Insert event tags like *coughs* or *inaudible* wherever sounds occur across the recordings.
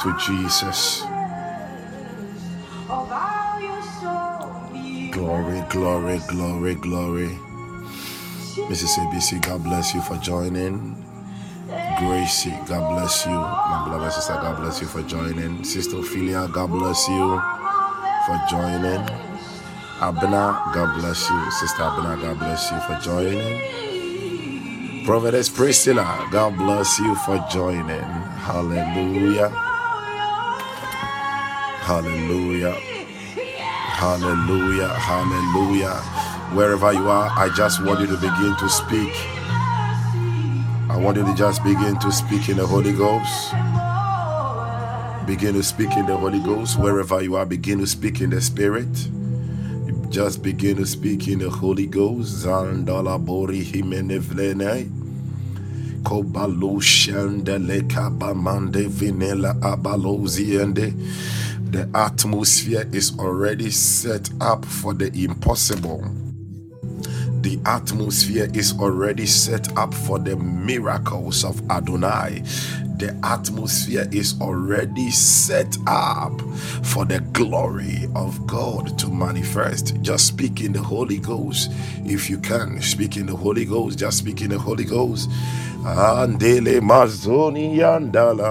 to Jesus. Glory, glory, glory, glory. Mrs. ABC, God bless you for joining. Gracie, God bless you. My beloved sister, God bless you for joining. Sister Ophelia, God bless you for joining. Abena, God bless you. Sister Abena, God bless you for joining. Prophetess Priscilla, God bless you for joining. Hallelujah. Hallelujah. Hallelujah. Hallelujah. Wherever you are, I just want you to begin to speak. I want you to just begin to speak in the Holy Ghost. Begin to speak in the Holy Ghost. Wherever you are, begin to speak in the Spirit. Just begin to speak in the Holy Ghost. Zandala bori himenevlene. Kobalo shandele kabamande vinela abaloziende. The atmosphere is already set up for the impossible. The atmosphere is already set up for the miracles of Adonai. The atmosphere is already set up for the glory of God to manifest. Just speak in the Holy Ghost. If you can, speak in the Holy Ghost. Just speak in the Holy Ghost. Andele mazoni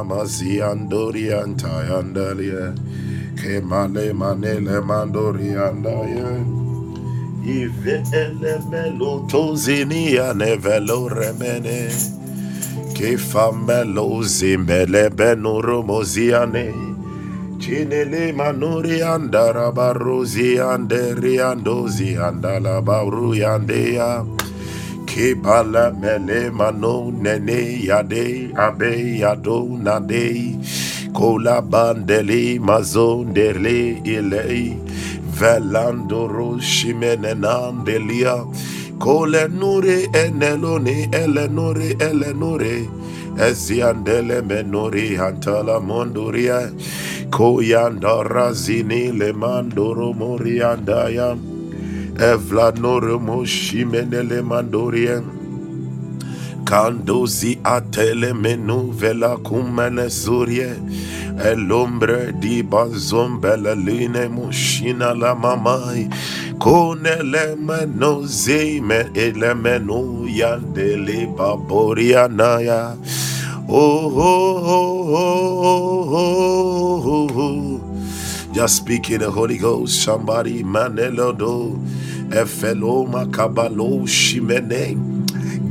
mazi. Kemale manele mandori andaya. Ive ele melo tozini anevelo remene. Ke famelo zimbele benuro moziane. Chinele manuri andara baruzi anderi andozi andala baru yandea. Ke bala mele mano nene yade abe yado nade. Kola bandeli mazondele ilei. Velandoro shimenenandelia. Kole nure enelone elenore elenore. Eziandele menori hantala mondoria. Koyandara zini le mandoro moriandaya. Evla nore moshimenele mandorien. Kandozi atele menu vela kumene zurie. El hombre di bazombele line mushina la mamai. Kone le meno zime ele menu yandele baboria naya. Oh oh, oh, oh, oh, oh, oh, oh, oh. Just speak in the Holy Ghost. Somebody manelodo. Efelo makabalo shimene.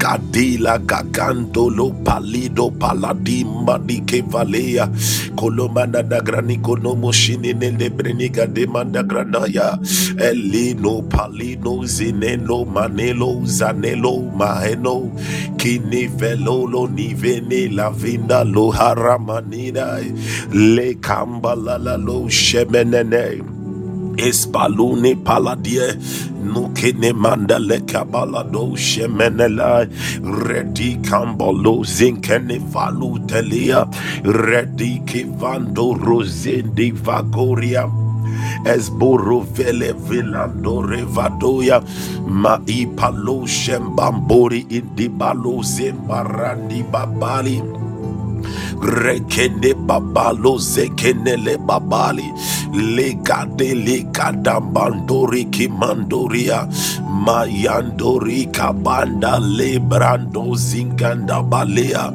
Gadila gagandolo palido paladimba di kevalea kolomanda da grani konomo shini nele breniga demanda granaya elino palino zinelo manelo zanelo maheno kini velolo nivene la vinda lo haramanida le kambala la lo shemenene Espalune paladie nukene mandale kabalado shemenela. Redi kambalo zinkene valu telia. Redi kivando rosendi vagoria. Esboro vele vilandore vadoya ma ipalo shembambori indibalo zembarandi babali rekende babalo zekenele babali. Legade legadambandori kimandoria mayandori kabanda lebrando zinganda balea.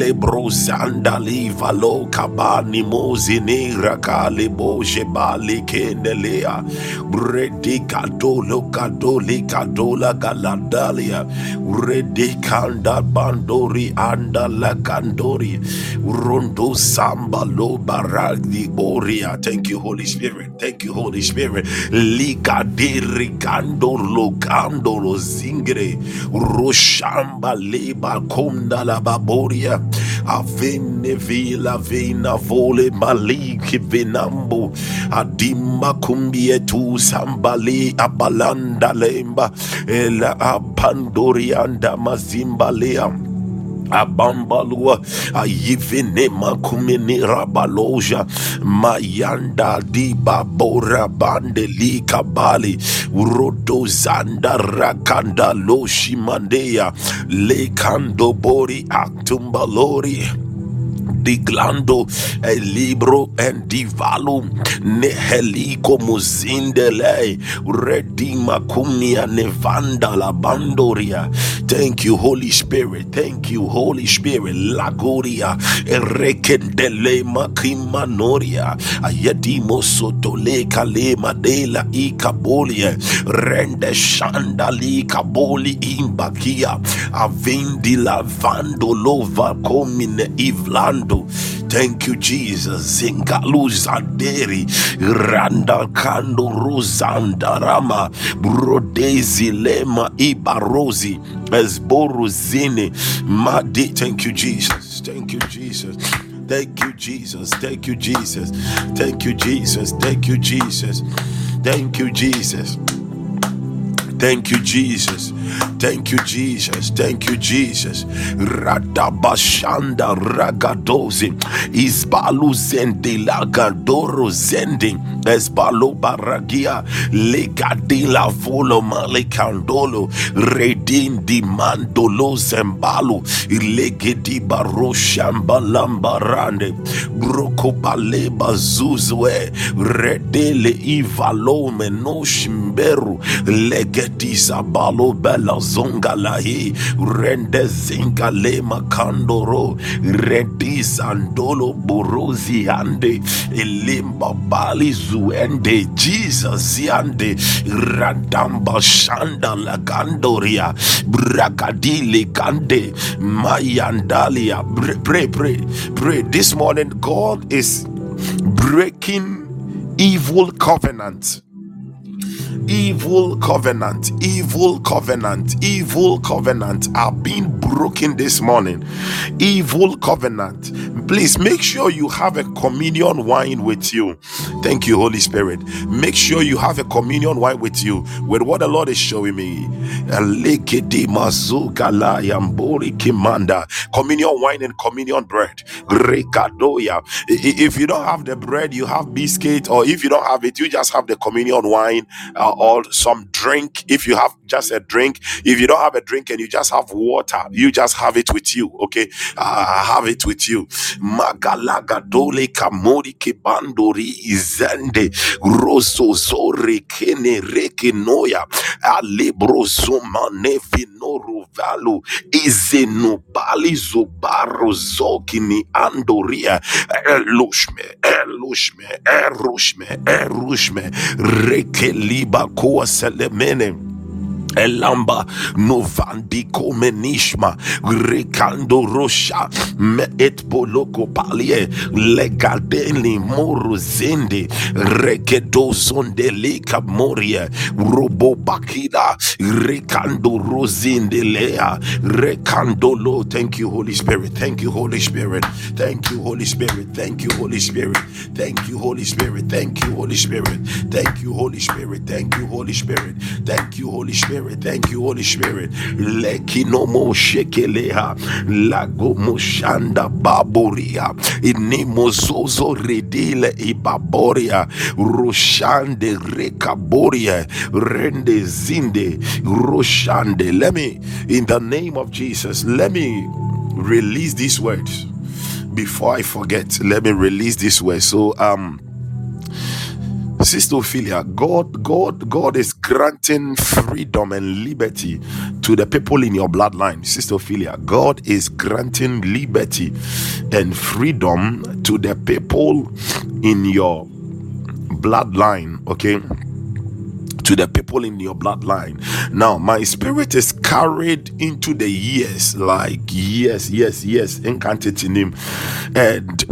Lebrozanda livalo kabani mozini rakale boje bali kendelea. Bredi kadolo kadoli kadola galadalia redi kanda bandori anda la kandori rondo samba lo baragdi boria. Thank you holy spirit. Thank you holy spirit. Likadiri kandor lo zingre roshamba leba konda la baboria avene vila vena vole maliki venambo adimba kumbie tu sambali abalanda lemba ela apandorianda mazimba lea abambalua ayivine makumene rabaloja mayanda dibabora bandeli kabali rodozanda rakanda lekandobori aktumbalori diglando e libro and divalum nehelico muzindele redima kumia nevanda la bandoria. Thank you holy spirit thank you holy spirit lagoria erekendele makimanoria ayedimo sotole kale madela ikabolia rende shandali kaboli imbakia avindi lavando lova komine ivlando Thank you, Jesus. Zingalu Zanderi Randa Kando Rosanda Rama Brodezi Lema Ibarozi Esborozine Madi. Thank you, Jesus. Thank you, Jesus. Thank you, Jesus. Thank you, Jesus. Thank you, Jesus. Thank you, Jesus. Thank you, Jesus. Thank you, Jesus. Thank you, Jesus. Thank you, Jesus. Thank you, Jesus. Radabashanda ragadozi. Isbalu zende lagadoro zende. Esbalo baragia. Legadila volo malikandolo. Redin di mandolo zembalu. Ilegedi baroshamba lambarande. Brokobaleba zuzwe. Redele ivalome no shimberu. lega Legedi sabalo bela zonga lahi rende zinga le makandoro redi sandolo buruzi ande elimba bali zuende Jesus yande radamba shanda lagandoria brakadili kande mayandalia. Pray pray pray this morning God is breaking evil covenants evil covenant, evil covenant, evil covenant are being broken this morning. Evil covenant. Please make sure you have a communion wine with you. Thank you, Holy Spirit. Make sure you have a communion wine with you with what the Lord is showing me. Communion wine and communion bread. If you don't have the bread, you have biscuit, or if you don't have it, you just have the communion wine uh, or some drink. If you have just a drink, if you don't have a drink and you just have water, you just have it with you. Okay, uh, have it with you. Magalaga dole kamori kebandori izende roso zore kene reke noya alebro zoma nevinoru valu izenubali zobaro zokini andoria elushme elushme erushme erushme rekeliba bakuwa selemene. Elamba novandi comenishma recando rosha me et boloko palie legadeli moro zende rekedo zonde leka moria robo bakida recando rosinde lea recando lo. Thank you holy spirit. Thank you holy spirit. Thank you holy spirit. Thank you holy spirit. Thank you holy spirit. Thank you holy spirit. Thank you holy spirit. Thank you holy spirit. Thank you holy spirit Thank you, Holy Spirit. Lekinomo shekeleha lago moshanda baboria inimozozo redile ibaboria roshande rekaboria rende zinde roshande. Let me, in the name of Jesus, let me release these words before I forget. Let me release this word. So um Sister Ophelia, God, God, God is granting freedom and liberty to the people in your bloodline. Sister Ophelia, God is granting liberty and freedom to the people in your bloodline. Okay to the people in your bloodline. Now, my spirit is carried into the years, like yes, yes, yes, incanted in him. And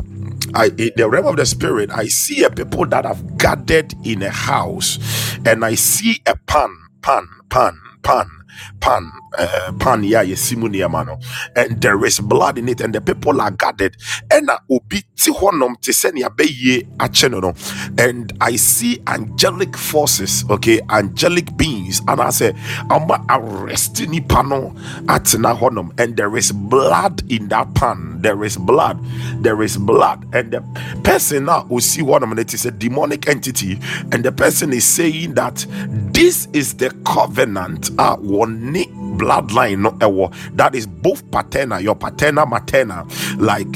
I in the realm of the spirit, I see a people that have gathered in a house, and I see a pan, pan, pan pan pan uh, pan ya yesimu nneɛma no and there is blood in it and the people are gathered ɛna obi ti hɔnom te sɛ nea no no. And i see angelic forces okay angelic beings and i say ama arrest nipa no atena hɔnom and there is blood in that pan. There is blood. There is blood. And the person now will see one of it is a demonic entity. And the person is saying that this is the covenant uh, one bloodline no ɛwɔ. That is both paternal your paternal maternal like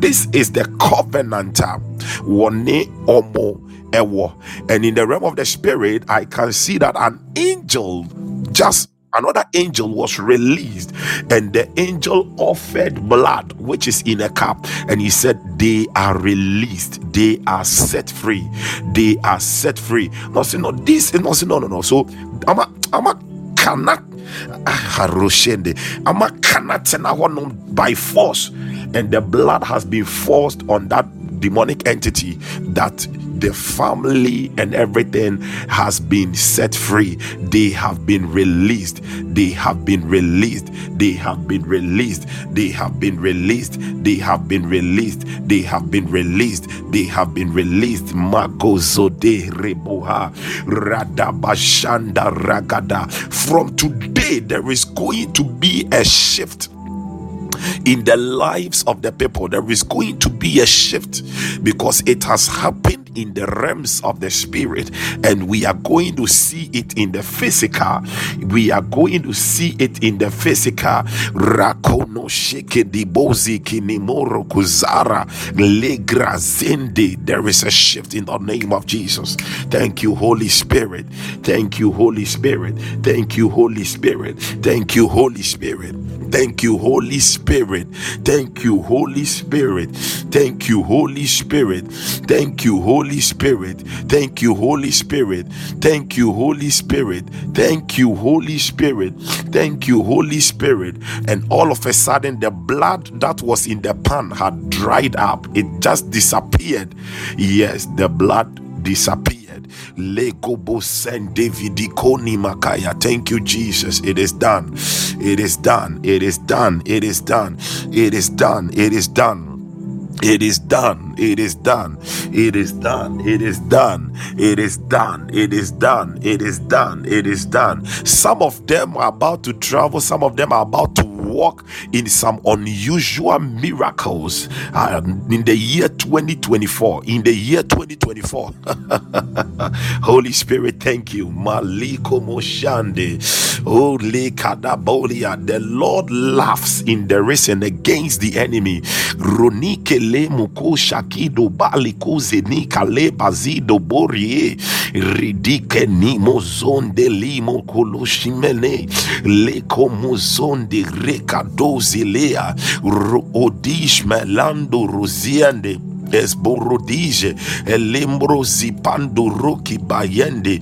this is the covenant uh, one omo ɛwɔ. And in the realm of the spirit i can see that an angel just another angel was released. And the angel offered blood which is in a cup. And he said they are released. They are set free. They are set free. No say no this no say no no no. So i'm a i'm a cannot haroshende i'm a cannot by force. And the blood has been forced on that demonic entity that the family and everything has been set free. They have been released. They have been released. They have been released. They have been released. They have been released. They have been released. They have been released. Reboha ragada. From today, there is going to be a shift in the lives of the people. There is going to be a shift because it has happened in the realms of the spirit, and we are going to see it in the physical. We are going to see it in the physical. Rakono sheke dibozi kinimoro kuzara legrazende. There is a shift in the name of Jesus. Thank you, Holy Spirit. Thank you, Holy Spirit. Thank you, Holy Spirit. Thank you, Holy Spirit. Thank you, Holy Spirit. Thank you, Holy Spirit. Thank you, Holy Spirit. Thank you, Holy Spirit. Thank you, Holy Spirit. Thank you, Holy Spirit. Thank you, Holy Spirit. Thank you, Holy Spirit. And all of a sudden, the blood that was in the pan had dried up, it just disappeared. Yes, the blood disappeared. Legobo send Davidikoni Makaya. Thank you, Jesus. It is done. It is done. It is done. It is done. It is done. It is done. It is done. It is done. It is done. It is done. It is done. It is done. It is done. It is done. Some of them are about to travel. Some of them are about to walk in some unusual miracles uh, in the year 2024. In the year 2024. *laughs* Holy Spirit, thank you. Maliko Moshande. Oh, Lekadabolia. The Lord laughs in the risen against the enemy. Ronike Le lemu shaki shakido bali zeni kale bazido borie ridike ni mozonde limo kulushimene leko mozonde rekadozilea odish melando ruziende esborodije elembrozipandu roki bayende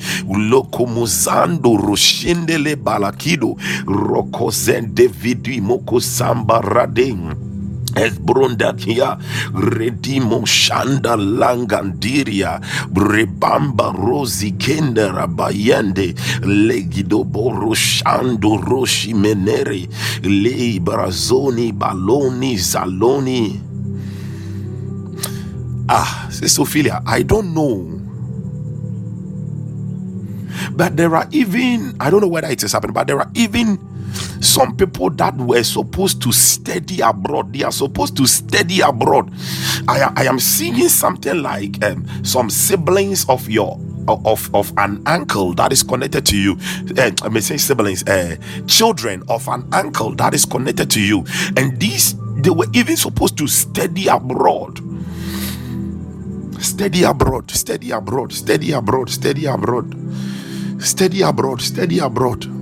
lokomuzando roshindele balakido rokozende vidui moko samba sambarade Esbrondakia redimo shanda langandiria brebamba rosi kendera bayende legido boro shando roshi menere le brazoni baloni zaloni Ah, Ophelia, I don't know. But there are even, I don't know whether it is happening, but there are even some people that were supposed to study abroad. They are supposed to study abroad. I, I am seeing something like um, some siblings of your of, of an uncle that is connected to you. Uh, I may say siblings, uh, children of an uncle that is connected to you. And these they were even supposed to study abroad Study abroad, study abroad, study abroad, study abroad, study abroad, steady abroad.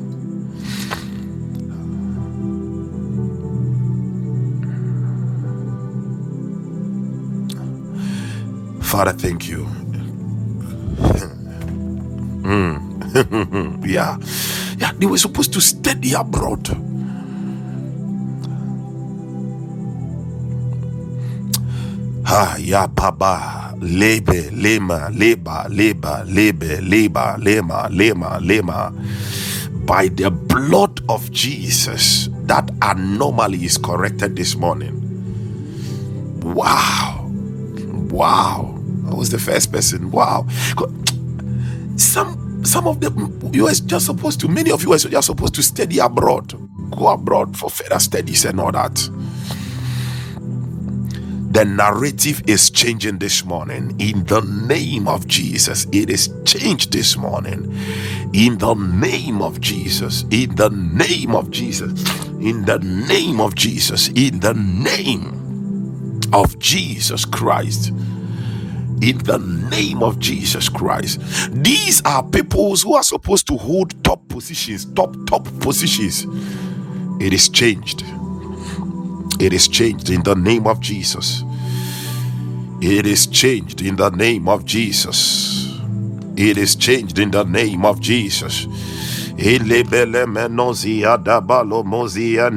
Father, thank you. Mm. *laughs* yeah, yeah, they were supposed to study abroad. Ah, ya baba, lebe, lema, leba, leba, lebe, leba, lema, lema, lema. by the blood of Jesus, that anomaly is corrected this morning. Wow. Wow. I was the first person. Wow. Some some of them you are just supposed to, many of you are just supposed to study abroad. Go abroad for further studies and all that. The narrative is changing this morning in the name of Jesus. It is changed this morning in the name of Jesus. In the name of Jesus. In the name of Jesus. In the name of Jesus Christ. In the name of Jesus Christ. These are peoples who are supposed to hold top positions, top, top positions. It is changed. It is changed in the name of Jesus. It is changed in the name of Jesus. It is changed in the name of Jesus. Ilebele menozia mozia.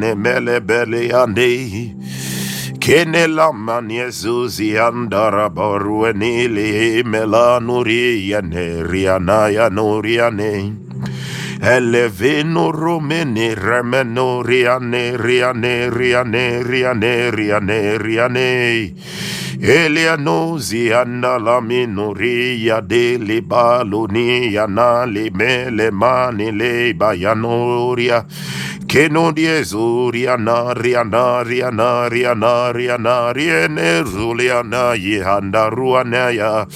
Kenela maniezuzi andara baruenili melanuri yane riana ya nuriane. Elevino romene remeno riane riane riane riane riane riane Eliano zianda la minoria de le balonia na le mele mani le bayanoria que no diezuria naria naria naria naria naria nezuliana yihanda ruanaya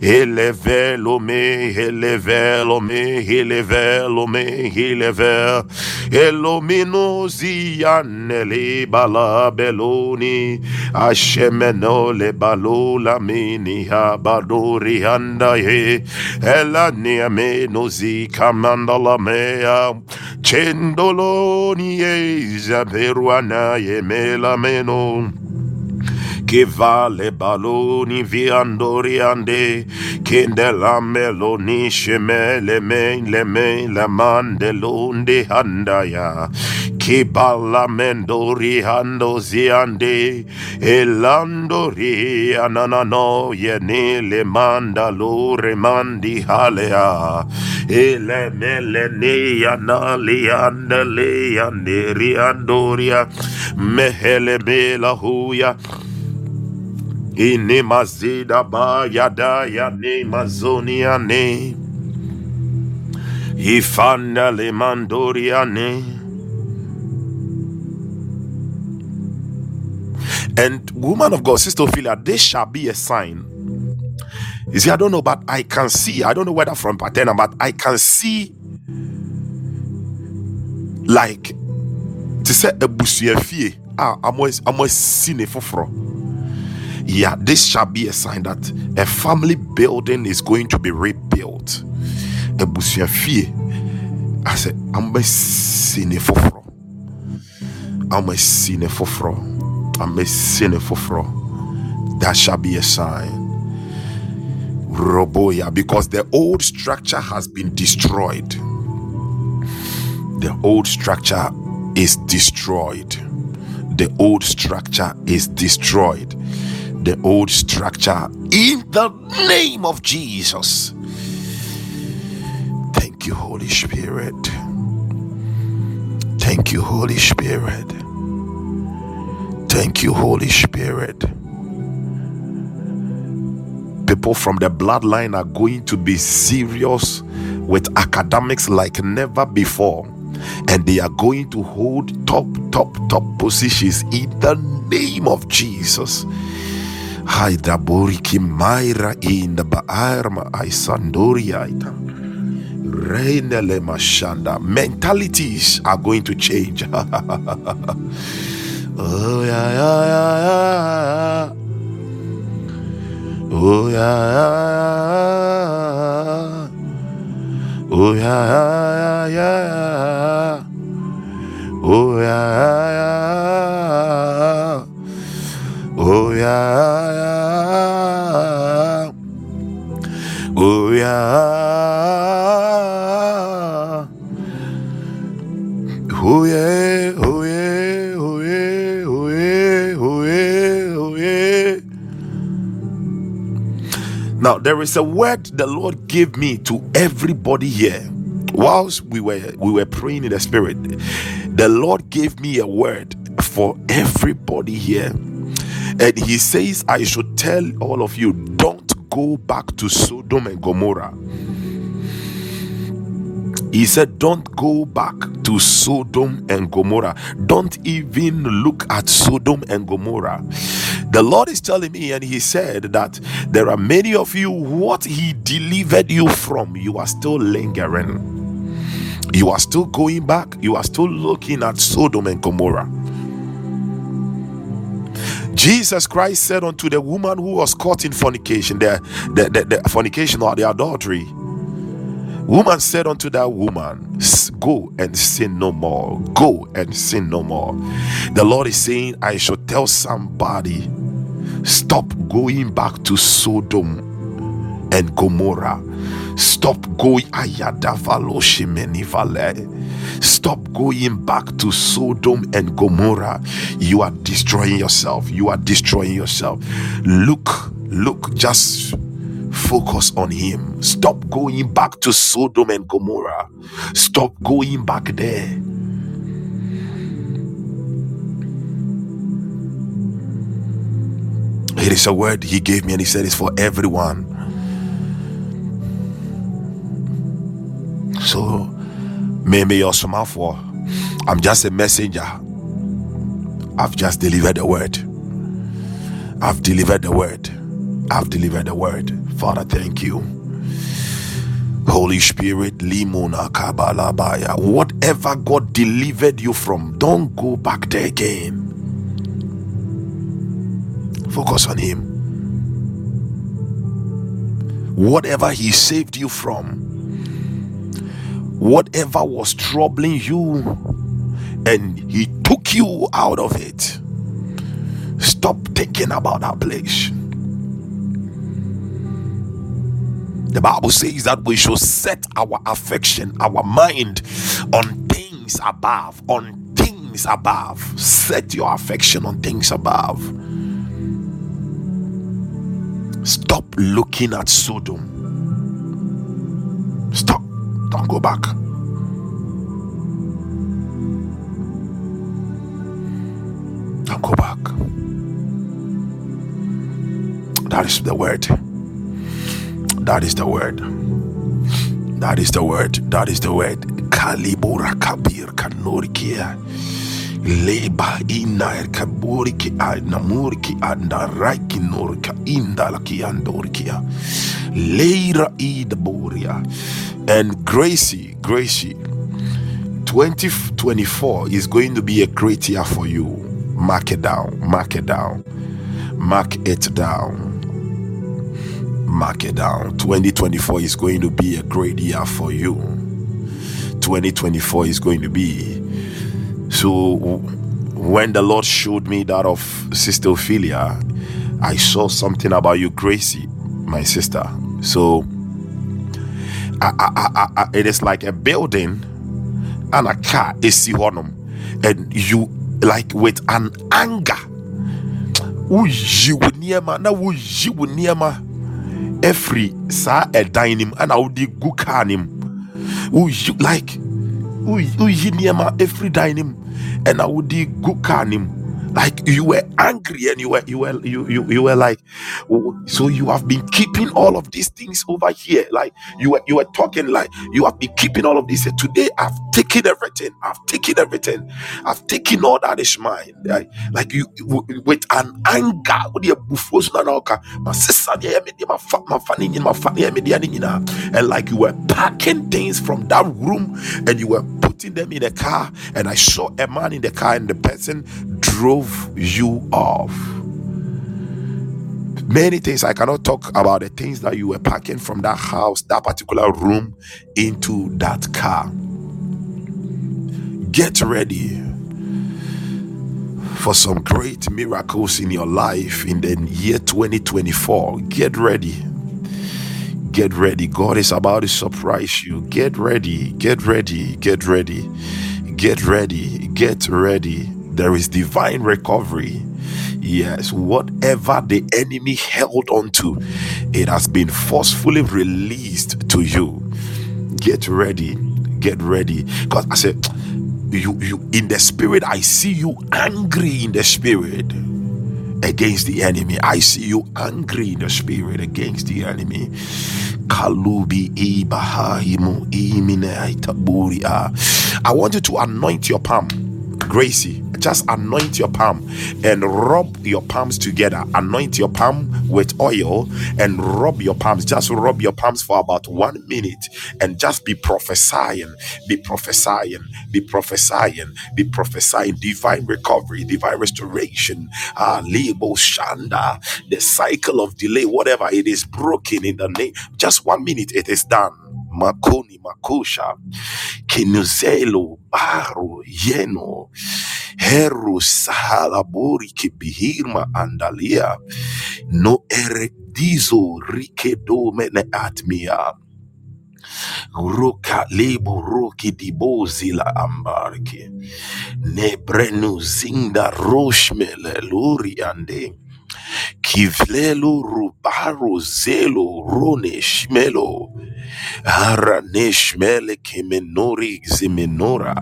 elevelo me elevelo me elevelo me eleve elomino zianele bala beloni. Ashemeno le balola mini habadori handa ye elania me nozi kamandala mea. Chendoloni ye zaberuana ye melameno che vale baloni viandoriande che della meloni scemele me le me la mandelonde handaya che balla mendori hando ziande e landori ananano ye ne le mandalore mandi halea. E le mele ne anali andale anderi andoria mehele mela huya. Ine mazida ba yada ya ne mazonia Ifanda le mandoria ne And woman of God, Sister Ophelia, this shall be a sign. You see, I don't know, but I can see. I don't know whether from Patena, but I can see like to say a busuafie. Ah, I'm always I'm always seen for yeah, this shall be a sign that a family building is going to be rebuilt. A Ebusuafie. I said, I'm a sine foforo. I'm a sine foforo. I'm a sine foforo. That shall be a sign. Roboya, because the old structure has been destroyed. The old structure is destroyed. The old structure is destroyed the old structure in the name of Jesus. Thank you, Holy Spirit. Thank you, Holy Spirit. Thank you, Holy Spirit. People from the bloodline are going to be serious with academics like never before. And they are going to hold top, top, top positions in the name of Jesus. Mentalities are going to change. *laughs* oh, yeah, yeah, yeah, yeah. Oh, yeah, yeah, yeah. Oh, yeah, yeah, yeah. Oh, yeah, yeah. Oh, yeah, yeah. Oh, yeah. Oh, yeah, oh, yeah, Now, there is a word the Lord gave me to everybody here. whilst we were we were praying in the spirit the lord gave me a word for everybody here and he says i should tell all of you don't go back to sodom and gomorrah he said, Don't go back to Sodom and Gomorrah. Don't even look at Sodom and Gomorrah. The Lord is telling me, and He said that there are many of you, what He delivered you from, you are still lingering. You are still going back. You are still looking at Sodom and Gomorrah. Jesus Christ said unto the woman who was caught in fornication, the, the, the, the fornication or the adultery, Woman said unto that woman, Go and sin no more. Go and sin no more. The Lord is saying, I should tell somebody, stop going back to Sodom and Gomorrah. Stop going Stop going back to Sodom and Gomorrah. You are destroying yourself. You are destroying yourself. Look, look, just Focus on Him. Stop going back to Sodom and Gomorrah. Stop going back there. It is a word He gave me, and He said it's for everyone. So, maybe you're for. I'm just a messenger. I've just delivered the word. I've delivered the word. I've delivered the word. Father, thank you. Holy Spirit, Limona Kabalabaya. Whatever God delivered you from, don't go back there again. Focus on Him. Whatever He saved you from, whatever was troubling you, and He took you out of it. Stop thinking about that place. The Bible says that we should set our affection, our mind on things above, on things above. Set your affection on things above. Stop looking at Sodom. Stop. Don't go back. Don't go back. That is the word. That is the word. That is the word. That is the word. Kalibura kabir kanurikia. Leba inair er kaburiki namuriki andaraiki norka indalaki andorkia. Leira idaburia. And Gracie, Gracie, 2024 is going to be a great year for you. Mark it down. Mark it down. Mark it down mark it down. 2024 is going to be a great year for you. 2024 is going to be so when the lord showed me that of sister ophelia i saw something about you gracie my sister. So I, I, I, it is like a building and a car is and you like with an anger ɛfiri saa ɛdan nim ana wode gu car nim. Woyi like woyi nneɛma ɛfiri dan nim ɛna wode gu car nim like you were angry and you were you were you, you you were like so you have been keeping all of these things over here like you were you were talking like you have been keeping all of this today i've taken everything i've taken everything i've taken all that is mine like, like you with an anger and like you were packing things from that room and you were putting them in a car and i saw a man in the car and the person drove you off. Many things I cannot talk about the things that you were packing from that house, that particular room, into that car. Get ready for some great miracles in your life in the year 2024. Get ready. Get ready. God is about to surprise you. Get ready. Get ready. Get ready. Get ready. Get ready there is divine recovery. Yes, whatever the enemy held onto, it has been forcefully released to you. Get ready, get ready. Because I said, you you in the spirit, I see you angry in the spirit against the enemy. I see you angry in the spirit against the enemy. I want you to anoint your palm, Gracie. Just anoint your palm and rub your palms together. Anoint your palm with oil and rub your palms. Just rub your palms for about one minute and just be prophesying, be prophesying, be prophesying, be prophesying divine recovery, divine restoration. Ah, Lebo Shanda, the cycle of delay, whatever it is broken in the name. Just one minute, it is done. Makoni Makusha Kinuzelo Baru Yeno Heru Sahalaburi Kibihirma Andalia No Eredizo Rikedo Mene Atmia Ruka Lebo Ruki Dibozi la Ambarke Nebrenu Zinda Roshmele Luri Ande Kivlelu rubaru zelu rone shmelo. Haraneshmele kemenori zimenora.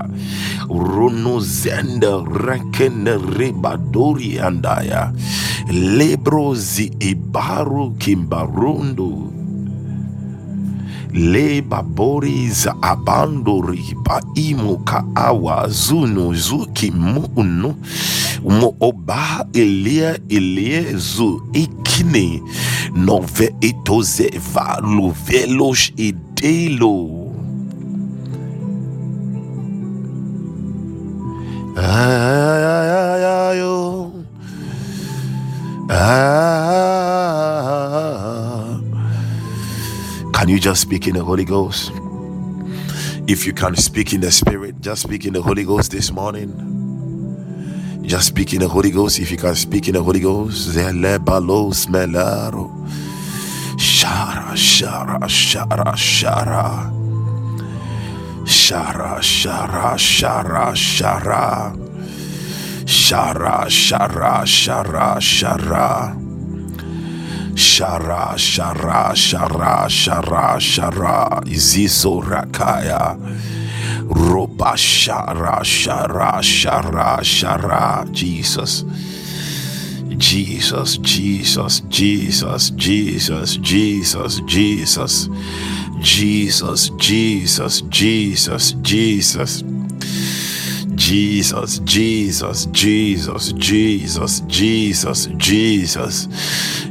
Runu zenda rakene ribadori andaya. Lebro zi ibaru kimbarundu. leba boris abandori ba imu kaawa zunu zuki munu mo oba elie elie zu ikini nove itozeva luvelos idelo Ah ah ah ah ah ah ah. Ah. ai, can you just speak in the Holy Ghost? If you can speak in the Spirit, just speak in the Holy Ghost this morning. Just speak in the Holy Ghost. If you can speak in the Holy Ghost, Zele balos melaro. Shara, shara, shara, shara. Shara, shara, shara, shara. Shara, shara, shara, shara. Shara, shara, shara, shara, shara, Zizo Rakaya, Roba shara, shara, shara, shara, Jesus. Jesus, Jesus, Jesus, Jesus, Jesus, Jesus, Jesus, Jesus, Jesus, Jesus. Jesus, Jesus, Jesus, Jesus, Jesus, Jesus,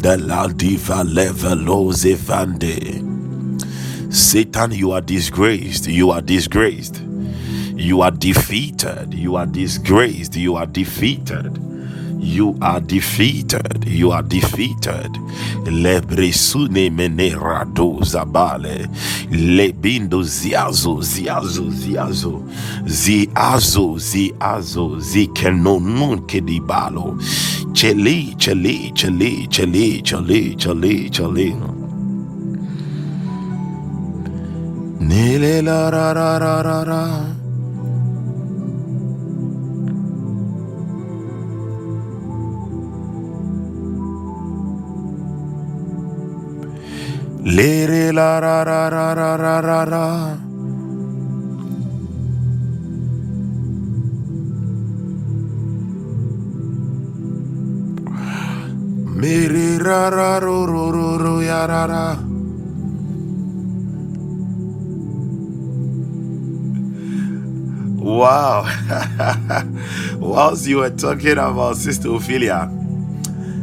the La Diva Levelose Vande. Satan, you are disgraced, you are disgraced, you are defeated, you are disgraced, you are defeated. You are defeated. You are defeated. Lebresune menerado zabale. Lebindo ziazo, ziazo, ziazo. Ziazo, ziazo, zikenonun kedibalo. Chele, chele, chele, chele, chele, chele, chele. Nele la ra ra ra ra ra. Lere la ra ra ra ra ra ra ra. Mere ra ra ro ro ro ro ya ra ra. Wow. *laughs* Whilst you were talking about Sister Ophelia,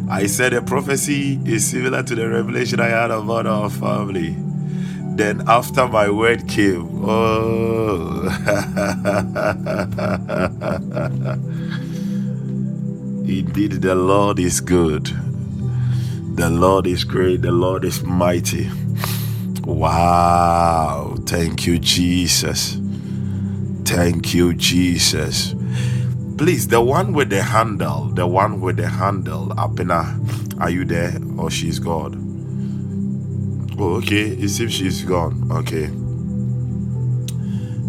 I said a prophecy is similar to the revelation I had about our family. Then after my word came, oh, *laughs* indeed the Lord is good. The Lord is great. The Lord is mighty. Wow. Thank you, Jesus. Thank you, Jesus. Please, the one with the handle, the one with the handle, Abena, are you there or she's gone? Oh, okay. It seems she's gone. Okay.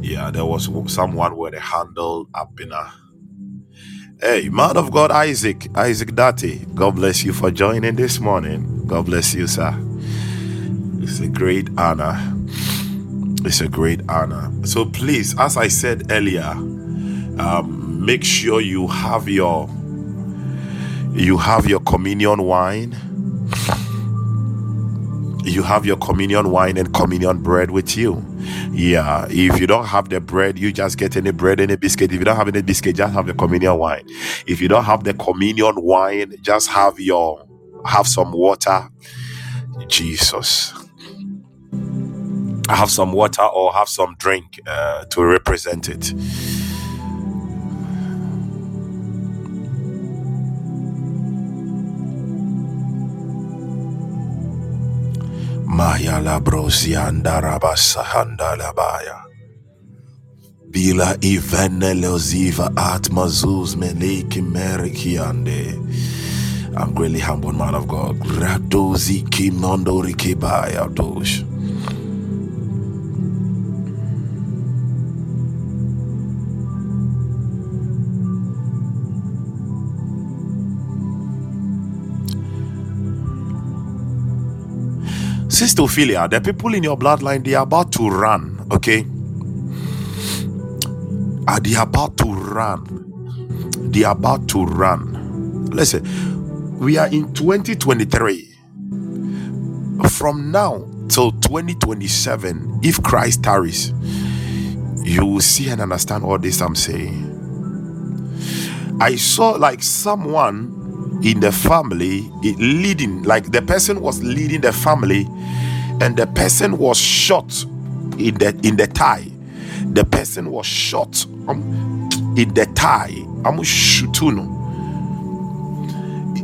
Yeah, there was someone with a handle, Abena. Hey, man of God, Isaac, Isaac Dati. God bless you for joining this morning. God bless you, sir. It's a great honor. It's a great honor. So please, as I said earlier, um, make sure you have your you have your communion wine you have your communion wine and communion bread with you. Yeah, if you don't have the bread, you just get any bread, any biscuit. If you don't have any biscuit, just have the communion wine. If you don't have the communion wine, just have your have some water. Jesus, have some water or have some drink uh, to represent it. Maya la brosianda rabasahanda labaya. Bila ivene leoziva atmazuz meleki merikiande. I'm greatly humbled, man of God. Radozi kimondo rikibaya dosh. Sister Ophelia, the people in your bloodline, they are about to run, okay? Ah, are they about to run? They are about to run. Listen, we are in 2023. From now till 2027, if Christ tarries, you will see and understand all this I'm saying. I saw like someone in the family leading, like the person was leading the family, and the person was shot in the in the thigh. The person was shot um, in the shooting.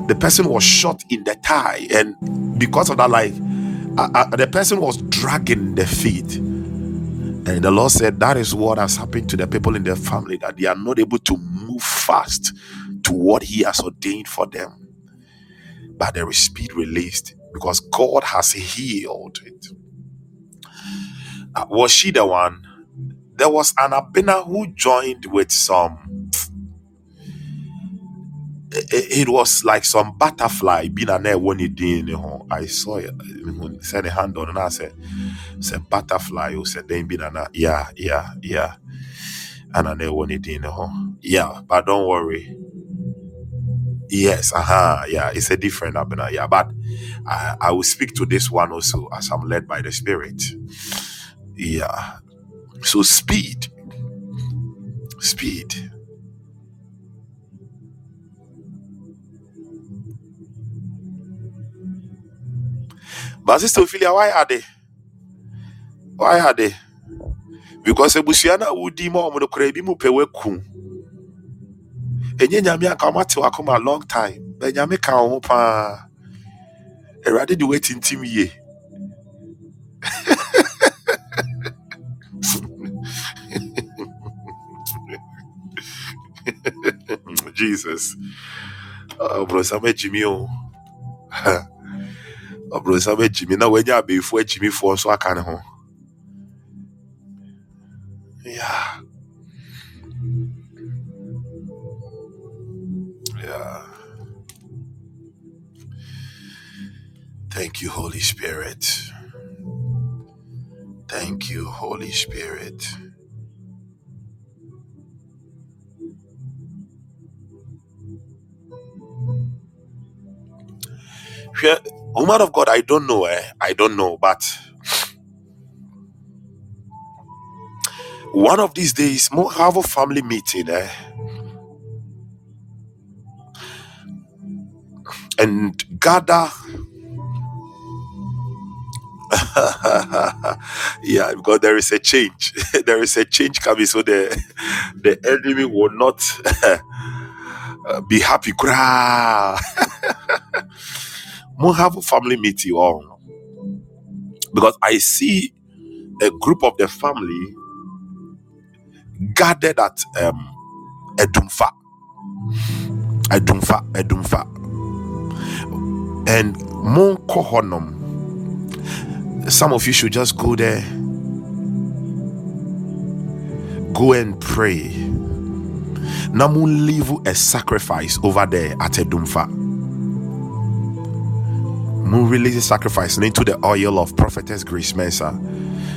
The person was shot in the thigh, and because of that, like uh, uh, the person was dragging the feet. And the Lord said, That is what has happened to the people in their family, that they are not able to move fast to what He has ordained for them. But there is speed released because God has healed it. Uh, was she the one? There was an Abena who joined with some, it, it was like some butterfly being an air when it did. I saw it. Said a hand on and I said, said butterfly said they been yeah, yeah, yeah. And I know when it did. Yeah, but don't worry. Yes, uh-huh. Yeah, it's a different Abena. Yeah, but I, I will speak to this one also as I'm led by the Spirit. Yeah. So speed, speed. But Sister Ophelia, why are they? Why are they? Because ebusuana wudi ma omo kura Enye nyame anka omo ate wakoma long time. But nyame ka ho pa. Erade di waiting team ye. *laughs* Jesus. Jimmy oh. Oh, bro, some Jimmy na wenya abefo Jimmy for so aka ne ho. Yeah. Yeah. Thank you, Holy Spirit. Thank you, Holy Spirit. Hwɛ, Woman of God, I don't know, eh? I don't know, but one of these days, we'll have a family meeting, eh? And gather, *laughs* yeah, because there is a change. *laughs* there is a change coming, so the the enemy will not *laughs* uh, be happy. Cry. We'll have a family meeting, on because I see a group of the family gathered at um Edumfa, Edumfa, Edumfa, and Monko Honum. Some of you should just go there, go and pray. Namun leave a sacrifice over there at Edumfa. Moon release a sacrifice into the oil of prophetess Grace Mensa.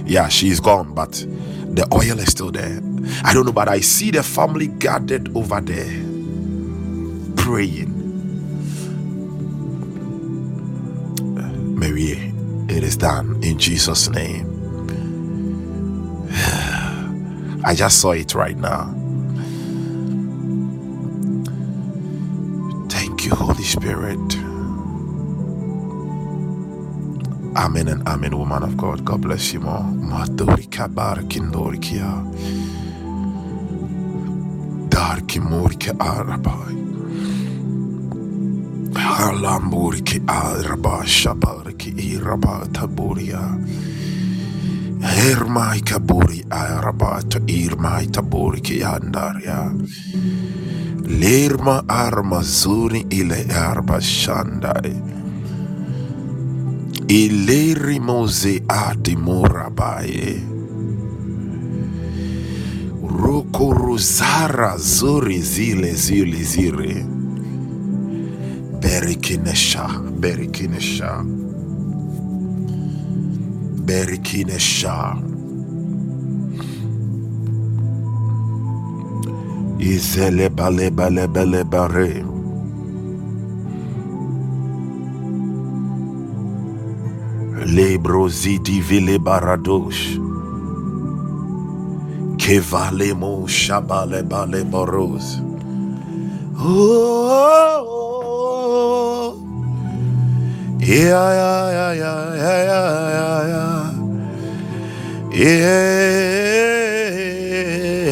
Yeah, she's gone, but the oil is still there. I don't know, but I see the family gathered over there praying. It is done in Jesus' name. *sighs* I just saw it right now. Thank you, Holy Spirit. Amen and amen, woman of God. God bless you more. Barakindorikia. Darkimurika arabai. Halamburiki araba shabariki iraba taburia. Hermai kaburi araba irmai taburiki andaria. Lerma arma zuri ile arba shandari. Ileri moze ati morabaye. Rokorozara zuri zile zile zire. Berikinesha, berikinesha, berikinesha. Izele bale bale bale bare. Lebro zidi vile baradosh. Kevale mo shabale bale boros. Oh, oh, oh. Yeah, yeah, yeah, yeah, yeah, yeah, yeah. Yeah,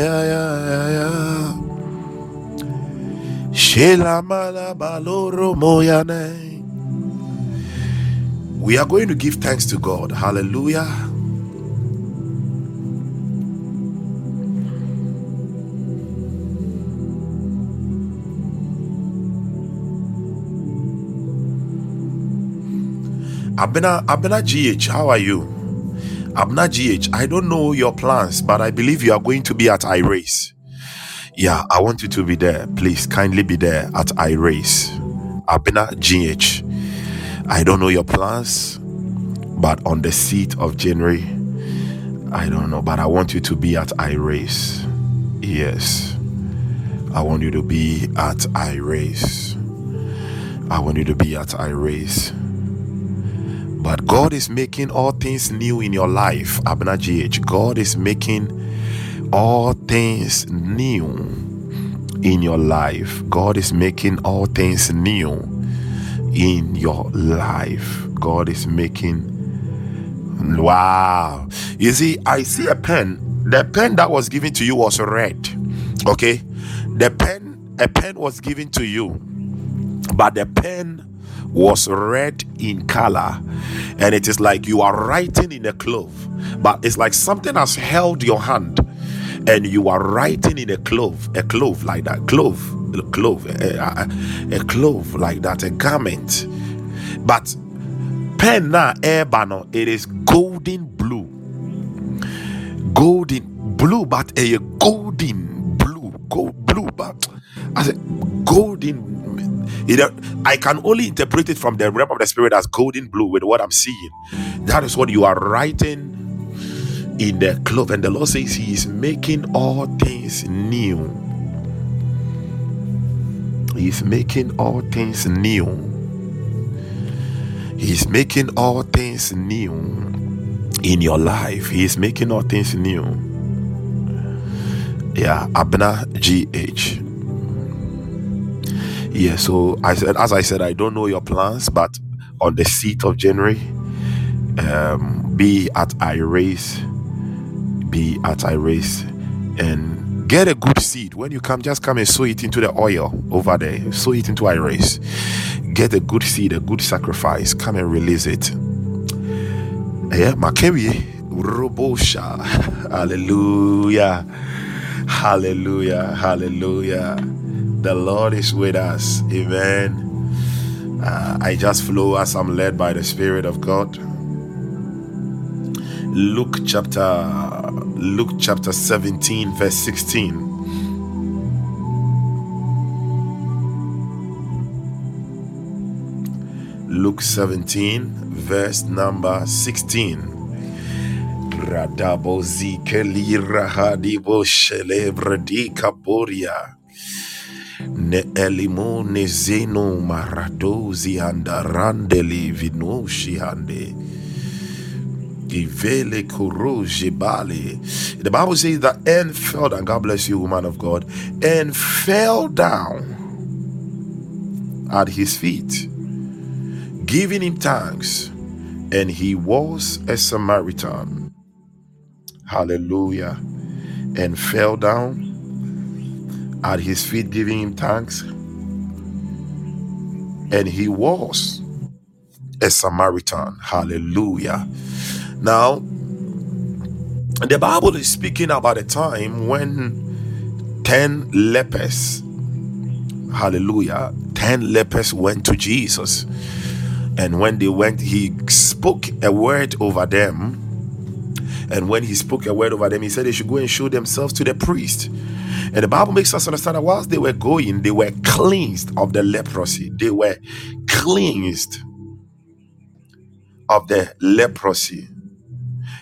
yeah, yeah, yeah. Shela mala baloro moyane. We are going to give thanks to God. Hallelujah. Abena Abena GH, how are you? Abena GH, I don't know your plans, but I believe you are going to be at iRace. Yeah, I want you to be there. Please kindly be there at iRace. Abena GH. I don't know your plans, but on the seat of January, I don't know, but I want you to be at iRace. Yes. I want you to be at iRace. I want you to be at iRace. But God is making all things new in your life, Abena GH. God is making all things new in your life. God is making all things new in your life. God is making wow. You see, I see a pen. The pen that was given to you was red. Okay? The pen, a pen was given to you, but the pen was red in color and it is like you are writing in a clove. But it's like something has held your hand and you are writing in a clove a clove like that clove a clove a, a, a clove like that a garment. But pen na ebano it is golden blue. Golden blue but a golden blue gold blue but as a golden you uh, know, I can only interpret it from the realm of the spirit as golden blue with what I'm seeing. That is what you are writing in the cloth, and the Lord says He is making all things new. He is making all things new. He is making all things new in your life. He is making all things new. Yeah, Abena GH. Yeah, so I said, as I said, I don't know your plans, but on the seat of January, um, be at iRace, be at iRace, and get a good seed. When you come, just come and sow it into the oil over there. Sow it into iRace. Get a good seed, a good sacrifice. Come and release it. Yeah, Makewi, Robosha, Hallelujah. Hallelujah. Hallelujah. The Lord is with us. Amen. Uh, I just flow as I'm led by the Spirit of God. Luke chapter Luke chapter 17 verse 16. Luke 17 verse number 16. Radabo zikeli rahadibo shelebredi kaboria. Ne elimo ne zeno maradozi andarandeli vinoshi hande. Ivele koroje bale. The Bible says that and fell down. God bless you, woman of God. And fell down at his feet, giving him thanks. And he was a Samaritan. Hallelujah. And fell down at his feet, giving him thanks. And he was a Samaritan. Hallelujah. Now, the Bible is speaking about a time when 10 lepers, hallelujah, 10 lepers went to Jesus. And when they went, he spoke a word over them. And when he spoke a word over them, he said they should go and show themselves to the priest. And the Bible makes us understand that whilst they were going, they were cleansed of the leprosy. They were cleansed of the leprosy.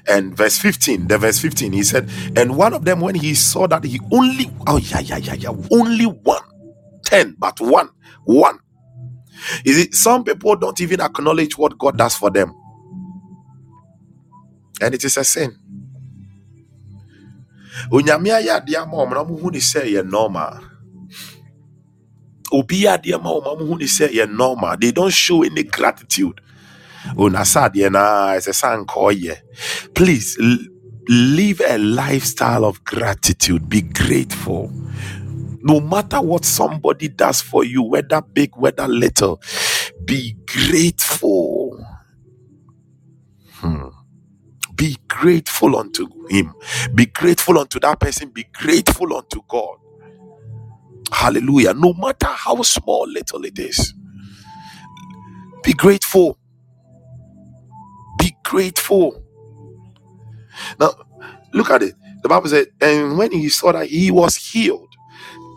And verse 15, the verse 15, he said, And one of them, when he saw that he only, oh, yeah, yeah, yeah, yeah, only one, ten, but one, one. Is it some people don't even acknowledge what God does for them? And it is a sin. Onyame ayɛ adeɛ ama wɔn na wɔhu ne sɛ ɛyɛ normal. Obi yɛ adeɛ ama wɔn na wɔhu ne sɛ normal. They don't show any gratitude. Una sɛ adeɛ naa ɛsɛ sɛ anka ɔyɛ. Please live a lifestyle of gratitude. Be grateful. No matter what somebody does for you, whether big, whether little, be grateful. Hmm. Be grateful unto him. Be grateful unto that person. Be grateful unto God. Hallelujah. No matter how small, little it is, be grateful. Be grateful. Now, look at it. The Bible said, and when he saw that he was healed,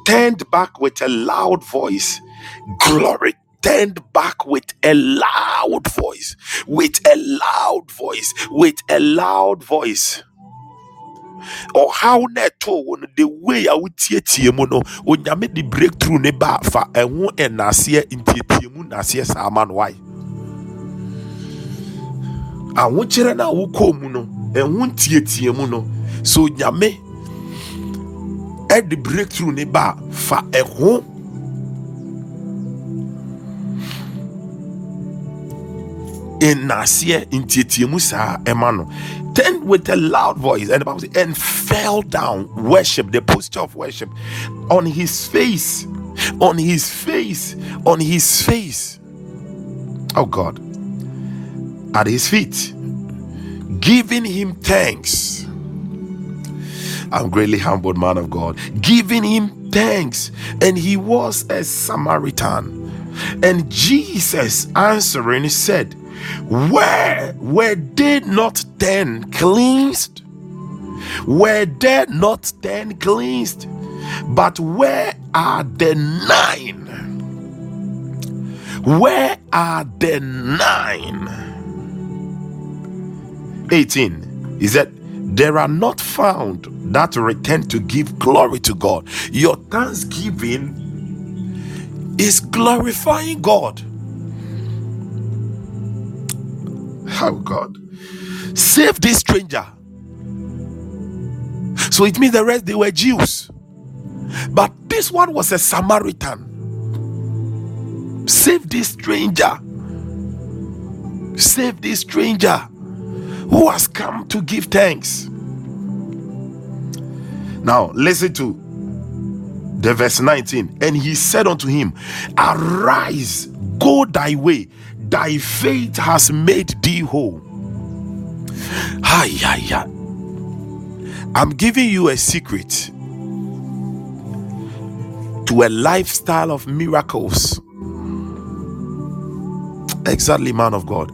turned back with a loud voice, glory. Turned back with a loud voice, with a loud voice, with a loud voice. Or how neto the way I would tie mu no onyame de breakthrough ne ba fa ɛho ɛnaseɛ ntiatie mu naseɛ saa ma no why ahokyerɛ no a wokɔɔ mu no ɛho ntiatie mu no so nyame ɛde breakthrough ne ba fa ɛho nnaseɛ ntiatie saa ɛma no then with a loud voice and the bible says, and fell down worship the posture of worship on his face on his face on his face oh god at his feet giving him thanks I'm greatly humbled, man of God, giving him thanks. And he was a Samaritan. And Jesus answering said, Where were they not then cleansed? Were they not then cleansed? But where are the nine? Where are the nine? 18. He said, There are not found that return to give glory to God. Your thanksgiving is glorifying God. How God save this stranger. So it means the rest they were Jews, but this one was a Samaritan. Save this stranger. Save this stranger who has come to give thanks. Now, listen to the verse 19. And he said unto him, Arise, go thy way, thy faith has made thee whole. Hi, hi, hi. I'm giving you a secret. to a lifestyle of miracles. Exactly, man of God.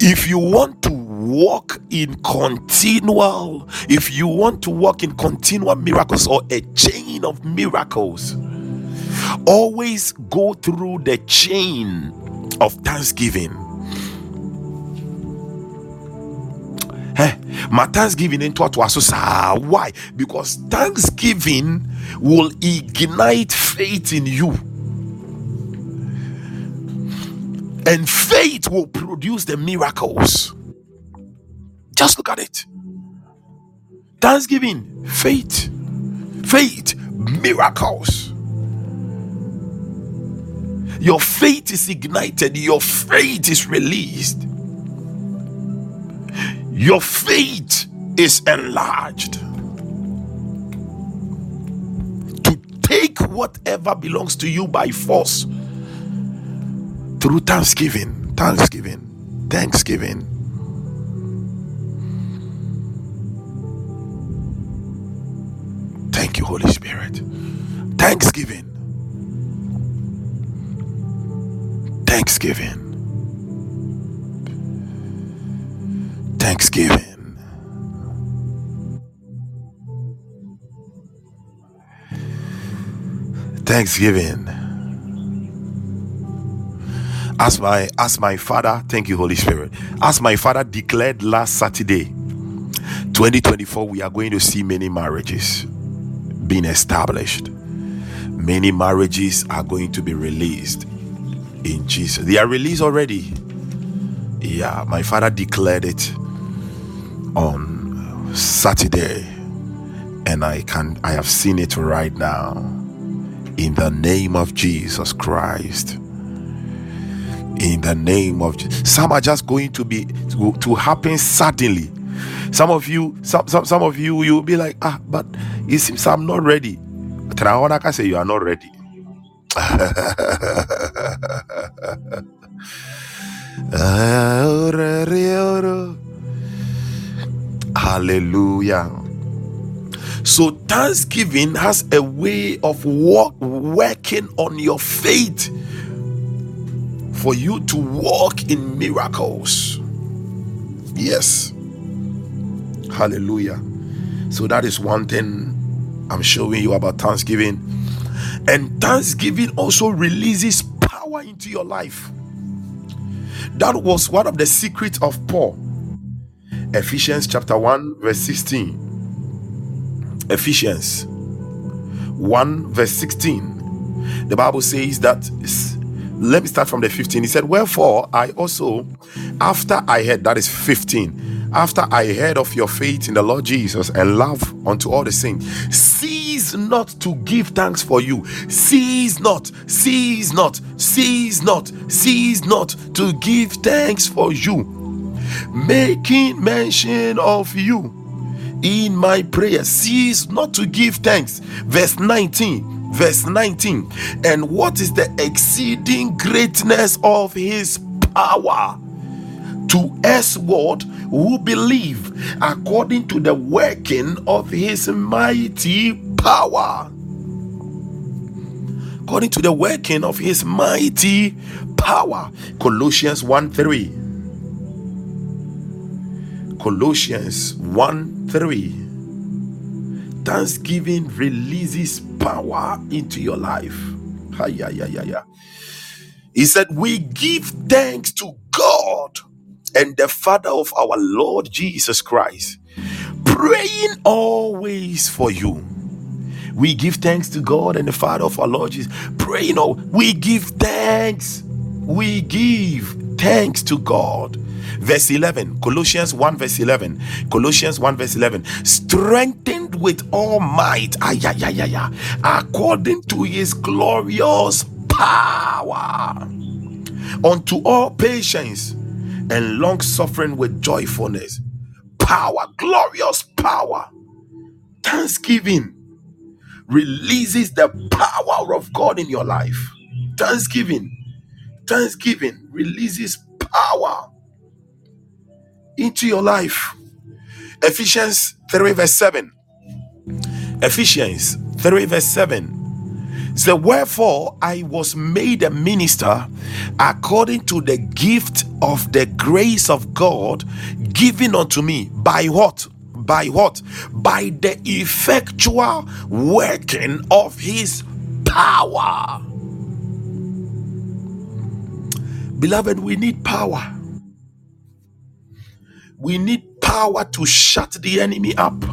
If you want to walk in continual, if you want to walk in continual miracles or a chain of miracles, always go through the chain of thanksgiving. Eh, my thanksgiving into what was why? Because thanksgiving will ignite faith in you, and faith will produce the miracles. Just look at it. Thanksgiving, faith, faith, miracles. Your faith is ignited, your faith is released, your faith is enlarged to take whatever belongs to you by force through thanksgiving, thanksgiving, thanksgiving. Thank you, Holy Spirit. Thanksgiving. Thanksgiving. Thanksgiving. Thanksgiving. As my as my father, thank you, Holy Spirit. As my father declared last Saturday, 2024, we are going to see many marriages being established. Many marriages are going to be released in Jesus. They are released already. Yeah, my father declared it on Saturday, and I can I have seen it right now. In the name of Jesus Christ. In the name of Jesus. Some are just going to be to, to happen suddenly. Some of you, some, some some of you, you'll be like, ah, but it seems I'm not ready. Traona can say you are not ready. *laughs* Hallelujah. So thanksgiving has a way of work, working on your faith for you to walk in miracles. Yes. Hallelujah. So that is one thing I'm showing you about thanksgiving. And thanksgiving also releases power into your life. That was one of the secrets of Paul. Ephesians chapter 1, verse 16. Ephesians 1, verse 16. The Bible says that, let me start from the 15. He said, Wherefore I also, after I heard, that is 15, after I heard of your faith in the Lord Jesus and love unto all the saints, cease not to give thanks for you. Cease not, cease not, cease not, cease not to give thanks for you, making mention of you in my prayer. Cease not to give thanks. Verse 19. Verse 19. And what is the exceeding greatness of his power? To us, what who believe according to the working of his mighty power. According to the working of his mighty power. Colossians 1 3. Colossians 1 3. Thanksgiving releases power into your life. Yeah, yeah, yeah, yeah. He said, We give thanks to God and the Father of our Lord Jesus Christ, praying always for you. We give thanks to God and the Father of our Lord Jesus, praying all. We give thanks. We give thanks to God. Verse 11, Colossians 1, verse 11. Colossians 1, verse 11. Strengthened with all might, ay, ay, ay, ay, ay, according to his glorious power, unto all patience and long suffering with joyfulness. Power, glorious power. Thanksgiving releases the power of God in your life. Thanksgiving, Thanksgiving releases power into your life. Ephesians 3, verse 7. Ephesians 3, verse 7. So wherefore I was made a minister according to the gift of the grace of God given unto me by what? By what? By the effectual working of his power. Beloved, we need power. We need power to shut the enemy up.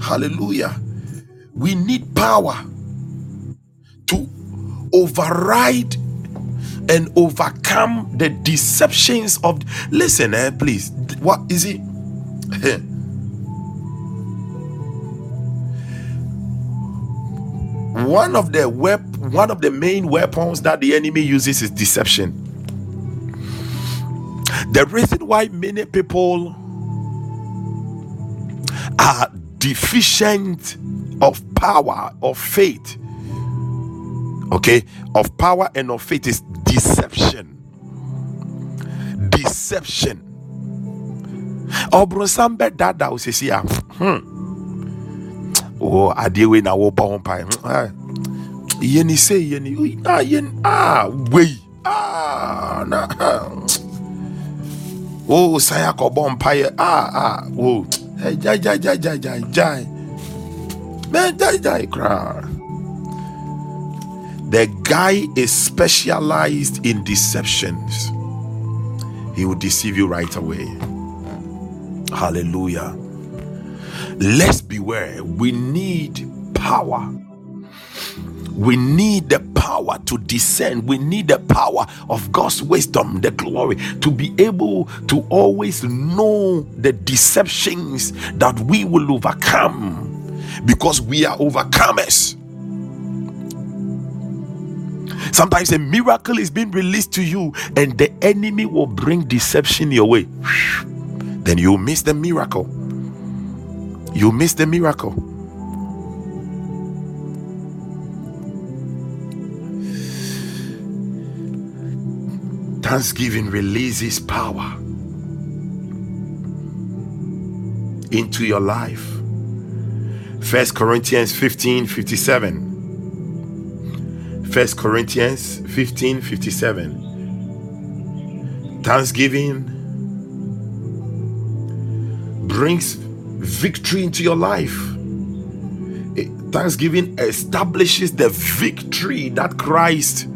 Hallelujah. We need power to override and overcome the deceptions of listen eh, please what is it? *laughs* One of the web one of the main weapons that the enemy uses is deception. The reason why many people are deficient of power of faith. Okay? Of power and of faith is deception. Deception. Ɔbronsam bɛdada wo sesi a hmm. oh adeɛ wei na wobɔ ho Hmm, ah, yɛni sɛ yɛni ui, ah yɛni ah wei ah na ah. oh san akɔbɔ mpaeɛ ah ah oh eh, gyae gyae gyae gyae gyae the guy is specialized in deceptions. He will deceive you right away. Hallelujah. Let's beware. We need power. We need the power to discern. We need the power of God's wisdom, the glory, to be able to always know the deceptions that we will overcome because we are overcomers. Sometimes a miracle is being released to you, and the enemy will bring deception your way. Then you miss the miracle. You miss the miracle. Thanksgiving releases power into your life. First Corinthians 15 57. First Corinthians 15 57. Thanksgiving brings victory into your life. Eh, Thanksgiving establishes the victory that Christ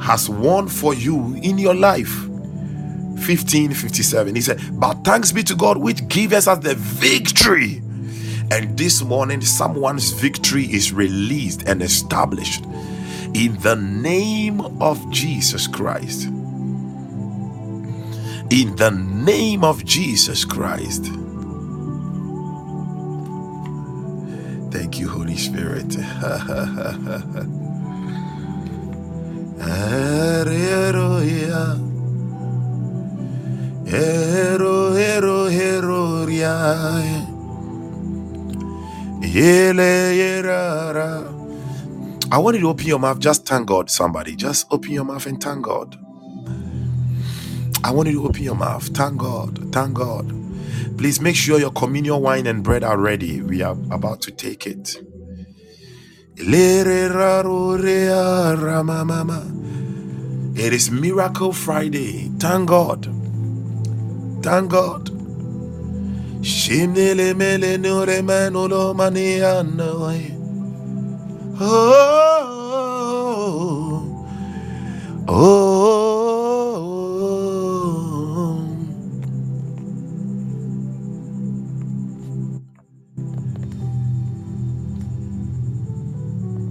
has won for you in your life. 1557. He said, But thanks be to God which gives us the victory. And this morning, someone's victory is released and established in the name of Jesus Christ. In the name of Jesus Christ. Thank you, Holy Spirit. *laughs* I want you to open your mouth. Just thank God, somebody. Just open your mouth and thank God. I want you to open your mouth. Thank God. Thank God. Please make sure your communion wine and bread are ready. We are about to take it. It is Miracle Friday. Thank God. Thank God. Shimnele mele nure manolo mani anoe. Oh, oh, oh.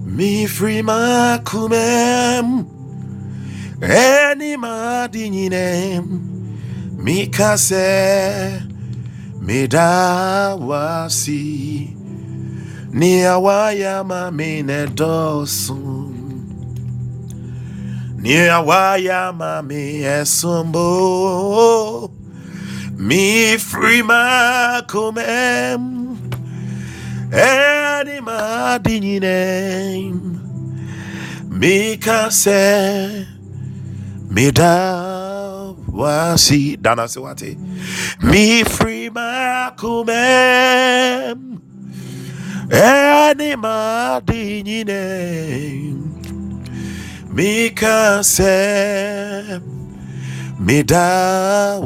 Mi free ma kumem. Any ma dinyinem. Mi kase. Mi dawasi. Ni awaya ma mine dosun. Ni awaya ma mi esumbo. Mi free ma kumem. Any ma dinyinem. Mi kase. Mi wasi danasi wati mi free makumem eni madi nyine mikase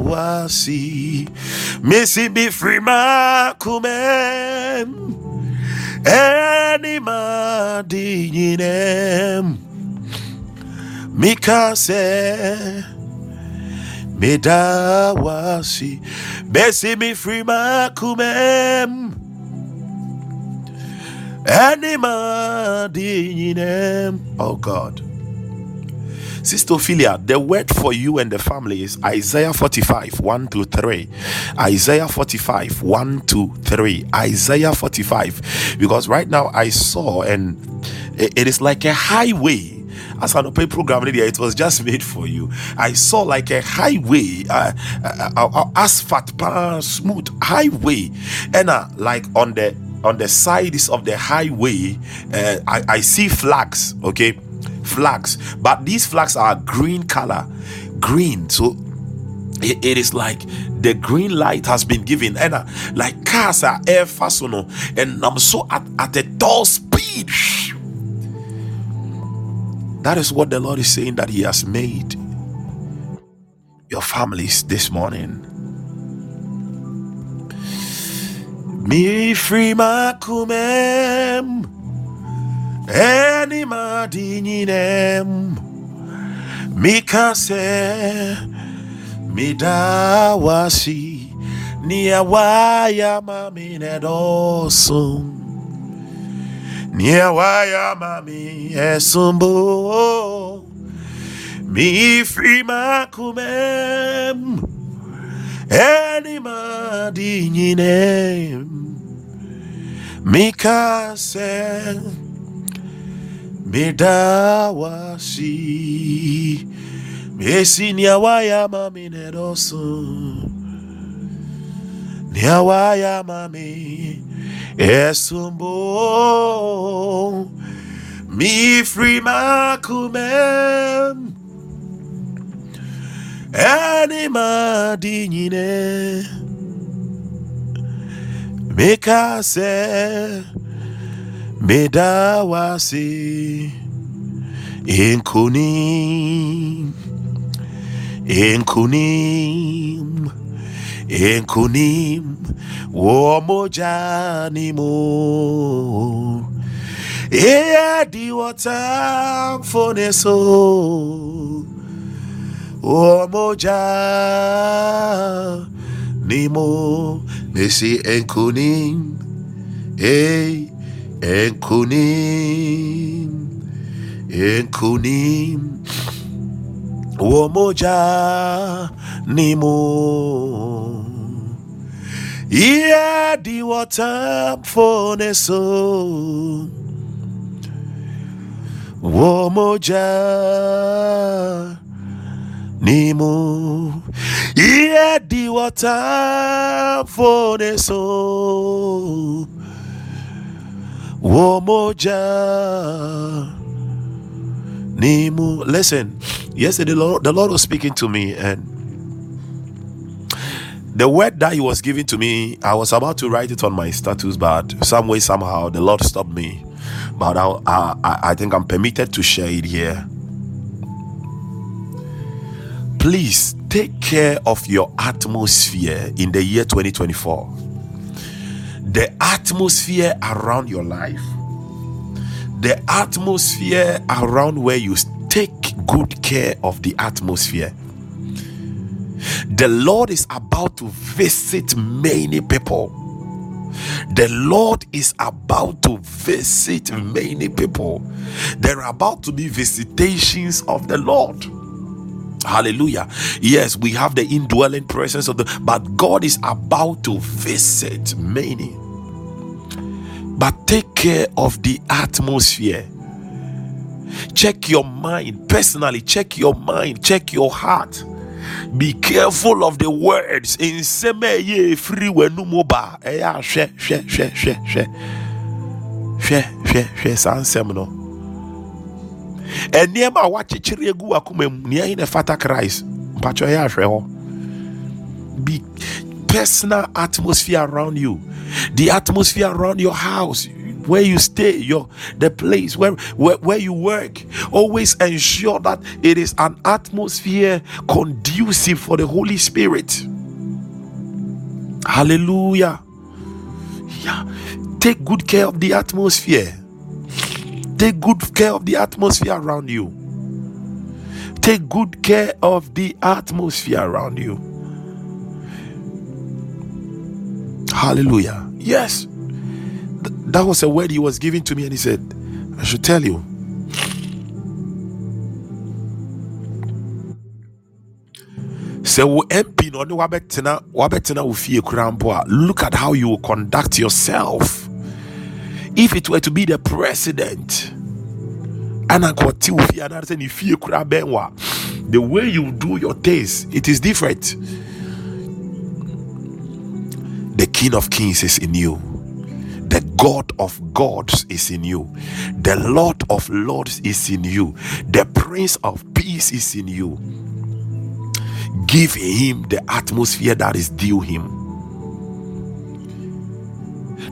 midawasi misi mi free makumem eni madi nyine mikase Midawasi Missy be free makumen Anima dinyine Oh God Sister Ophelia, the word for you and the family is Isaiah 45, 1 to 3. Isaiah 45, 1 to 3. Isaiah 45. Because right now I saw, and it is like a highway. As an open program, there, it was just made for you. I saw like a highway, uh, uh, uh, uh, asphalt, smooth highway, and uh, like on the on the sides of the highway, uh, I, I see flags. Okay, flags. But these flags are green color. Green. So it, it is like the green light has been given. And uh, like cars are air fast and i'm so at, at a tall speed that is what the lord is saying that he has made. Your families this morning. Me free makumem any madininem Mika se midawasi niawaya mamine Nia waya mami esumbo Mi frima kumem Enima dinyinem Mi kase Mi dawashi Mi sinya wayama nedosu Nia waya mami es un bom, mi frimacumen, anima dignine, me case, me dawasi, incunim enkunim womoja nimo eya diwata foneso womoja nimo nesi enkunim. Ey enkunim. Enkunim umoja ni ye di the watapfone so umoja ni Mungu. Yeah, so Nimo. Listen, yesterday the Lord, the Lord was speaking to me and the word that he was giving to me, I was about to write it on my status, but some way, somehow, the Lord stopped me. But I, I, I think I'm permitted to share it here. Please take care of your atmosphere in the year 2024. The atmosphere around your life, the atmosphere around where you take good care of the atmosphere the Lord is about to visit many people. The Lord is about to visit many people. There are about to be visitations of the Lord. Hallelujah. Yes, we have the indwelling presence of the, but God is about to visit many. But take care of the atmosphere. Check your mind personally, check your mind, check your heart. Be careful of the words. In seme ye free wenumoba. Eya she she she she she. She she she sansem no. nneɛma a wakyekyere egu akoma mu nea yi na fata christ mpatwa yɛ ahwɛ hɔ personal atmosphere around you the atmosphere around your house where you stay, your the place where, where where you work. Always ensure that it is an atmosphere conducive for the Holy Spirit. Hallelujah. Yeah. Take good care of the atmosphere. Take good care of the atmosphere around you. Take good care of the atmosphere around you. Hallelujah. Yes. Th- that was a word he was giving to me, and he said, I should tell you. look at how you will conduct yourself if it were to be the president ana the way you do your things it is different the king of kings is in you the God of gods is in you. The Lord of lords is in you. The Prince of peace is in you. Give him the atmosphere that is due him.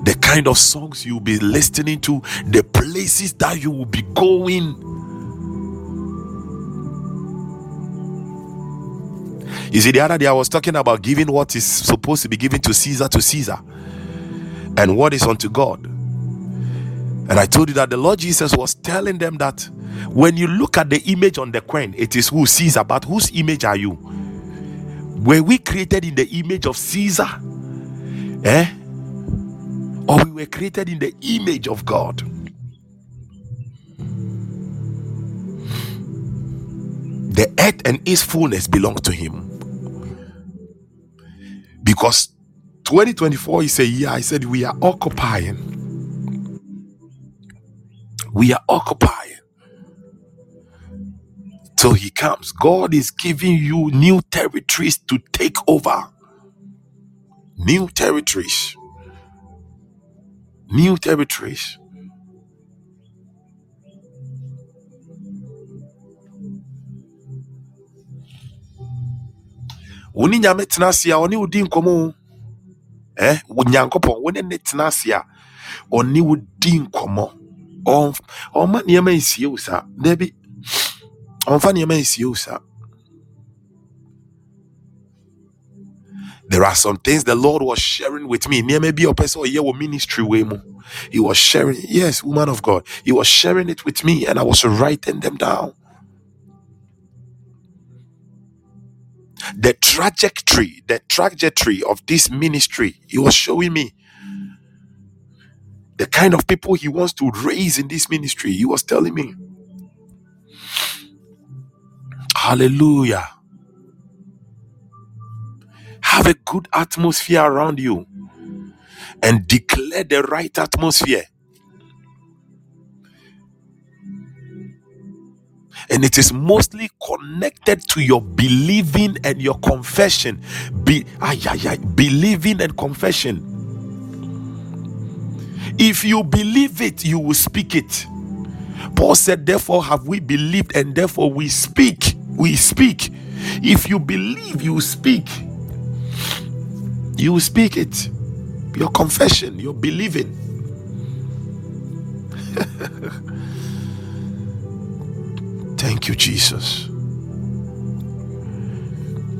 The kind of songs you'll be listening to, the places that you will be going. You see, the other day I was talking about giving what is supposed to be given to Caesar to Caesar and what is unto God. And I told you that the Lord Jesus was telling them that when you look at the image on the coin, it is who Caesar, but whose image are you? Were we created in the image of Caesar? Eh? Or we were created in the image of God? The earth and its fullness belong to Him. Because 2024 is a year, I said, we are occupying. We are occupying till He comes. God is giving you new territories to take over. New territories. New territories. Nyame ɔne eh ne ɔne nneɛma nsie wo saa. Dabi ɔmfa nneɛma nsie wo saa. There are some things the lord was sharing with me. Nneɛma bi a sɛ ɔyɛ wɔ ministry way mu. He was sharing yes woman of god. He was sharing it with me and i was writing them down the trajectory the trajectory of this ministry he was showing me the kind of people he wants to raise in this ministry. He was telling me hallelujah. Have a good atmosphere around you and declare the right atmosphere and it is mostly connected to your believing and your confession. Be ay, ay, ay, believing and confession. If you believe it you will speak it. Paul said therefore have we believed and therefore we speak we speak. If you believe you speak. You speak it. Your confession your believing *laughs* thank you jesus.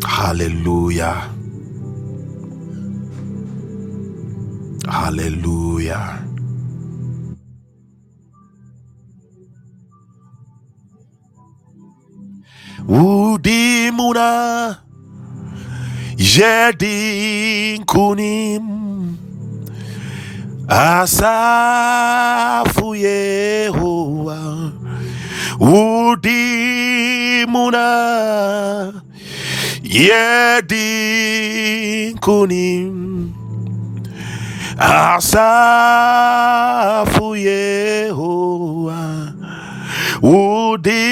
Hallelujah. Hallelujah. Udimuna jedinkunim asafu yehowa udimuna yedinkunim asafu yehowa. Udimuna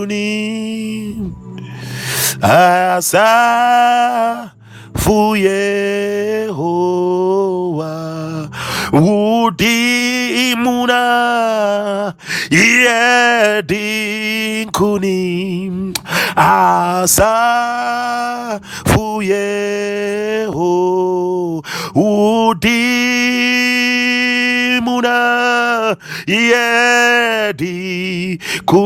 yedinkunim asafu yehowa Udimuna Yedinkuni Asa Fuyeho Udimuna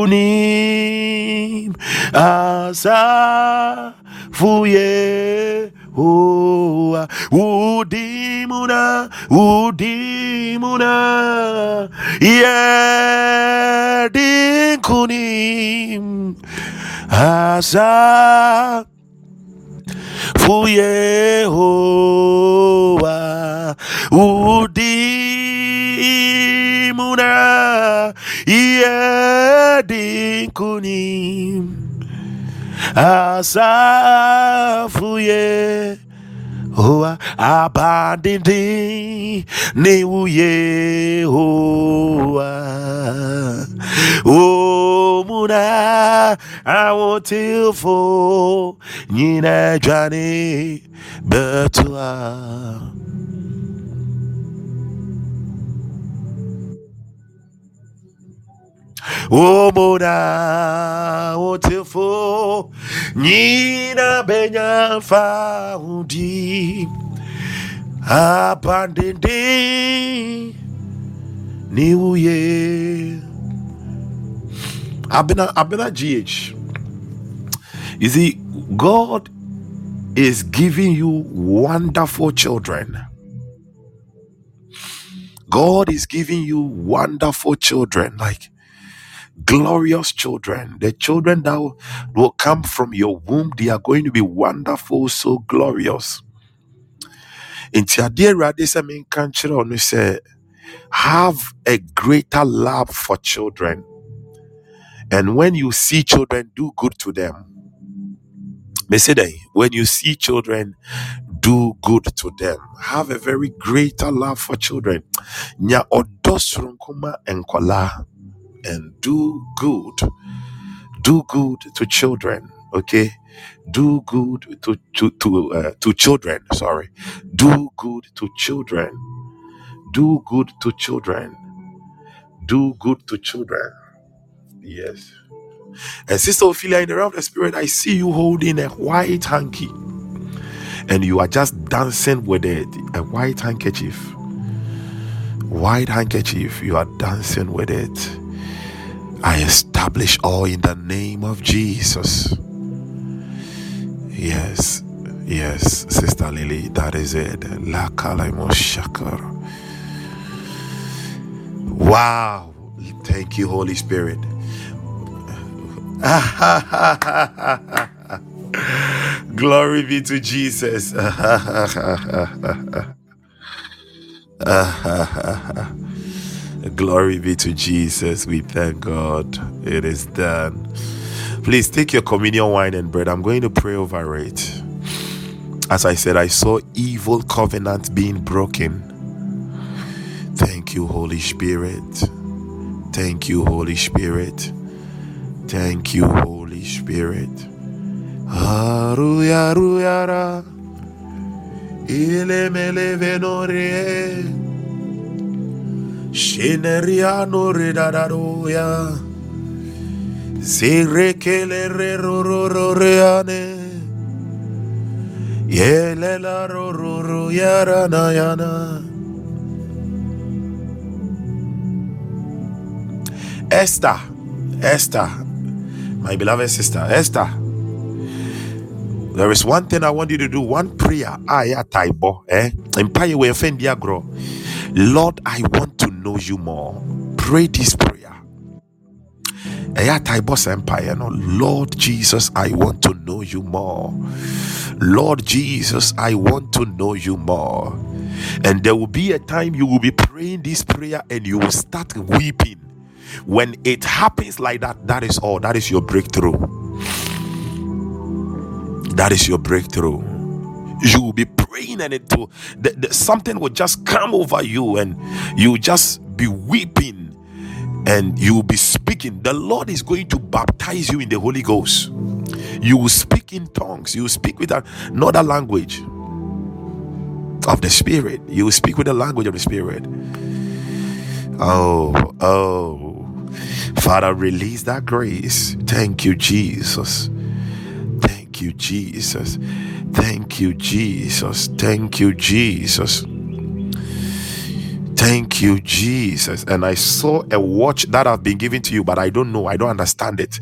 Yedinkuni Asa Fuyeho Hoa Udimuna Udimuna Yedinkunim Asa Fuyehoa Udimuna Yedinkunim asafuye. Hoa abandindi ni uye hoa omuna awotilfo nyina dwane betua omona wotilfo nyina benya faundi abandindi ni uye Abena Abena GH. You see, God is giving you wonderful children. God is giving you wonderful children, like glorious children. The children that will will come from your womb, they are going to be wonderful, so glorious. Nti adeɛ no sɛ, have a greater love for children. And when you see children, do good to them. Me say when you see children, do good to them. Have a very greater love for children. Nya soronko enkola and do good. Do good to children. Okay, do good to to to uh, to children. Sorry, do good to children. Do good to children. Do good to children. Yes. And Sister Ophelia, in the realm of the spirit, I see you holding a white hanky and you are just dancing with it. A white handkerchief. White handkerchief. You are dancing with it. I establish all in the name of Jesus. Yes. Yes, Sister Lily, that is it. La Kalaimo Shakar. Wow. Thank you, Holy Spirit. *laughs* Glory be to Jesus. *laughs* Glory be to Jesus. We thank God. It is done. Please take your communion wine and bread. I'm going to pray over it. As I said, I saw evil covenants being broken. Thank you, Holy Spirit. Thank you, Holy Spirit. Thank you, Holy Spirit. Aruya ruyara. Ile mele venore. Redadaroya. Zirekele rerorororeane. Yele la rororo yarana yana. Esther, Esther, my beloved sister, Esther. There is one thing I want you to do. One prayer. Aya taibo. Eh? Empire we offend. Lord, I want to know you more. Pray this prayer. Aya taibo empire. No, Lord Jesus, I want to know you more. Lord Jesus, I want to know you more. And there will be a time you will be praying this prayer and you will start weeping. When it happens like that, that is all. That is your breakthrough. That is your breakthrough. You will be praying, and it will the, the- something will just come over you, and you will just be weeping, and you will be speaking. The Lord is going to baptize you in the Holy Ghost. You will speak in tongues. You will speak with another language. of the Spirit. You will speak with the language of the Spirit. Oh, oh. Father, release that grace. Thank you, Jesus. Thank you, Jesus. Thank you, Jesus. Thank you, Jesus. Thank you, Jesus. And I saw a watch that I've been given to you, but I don't know. I don't understand it.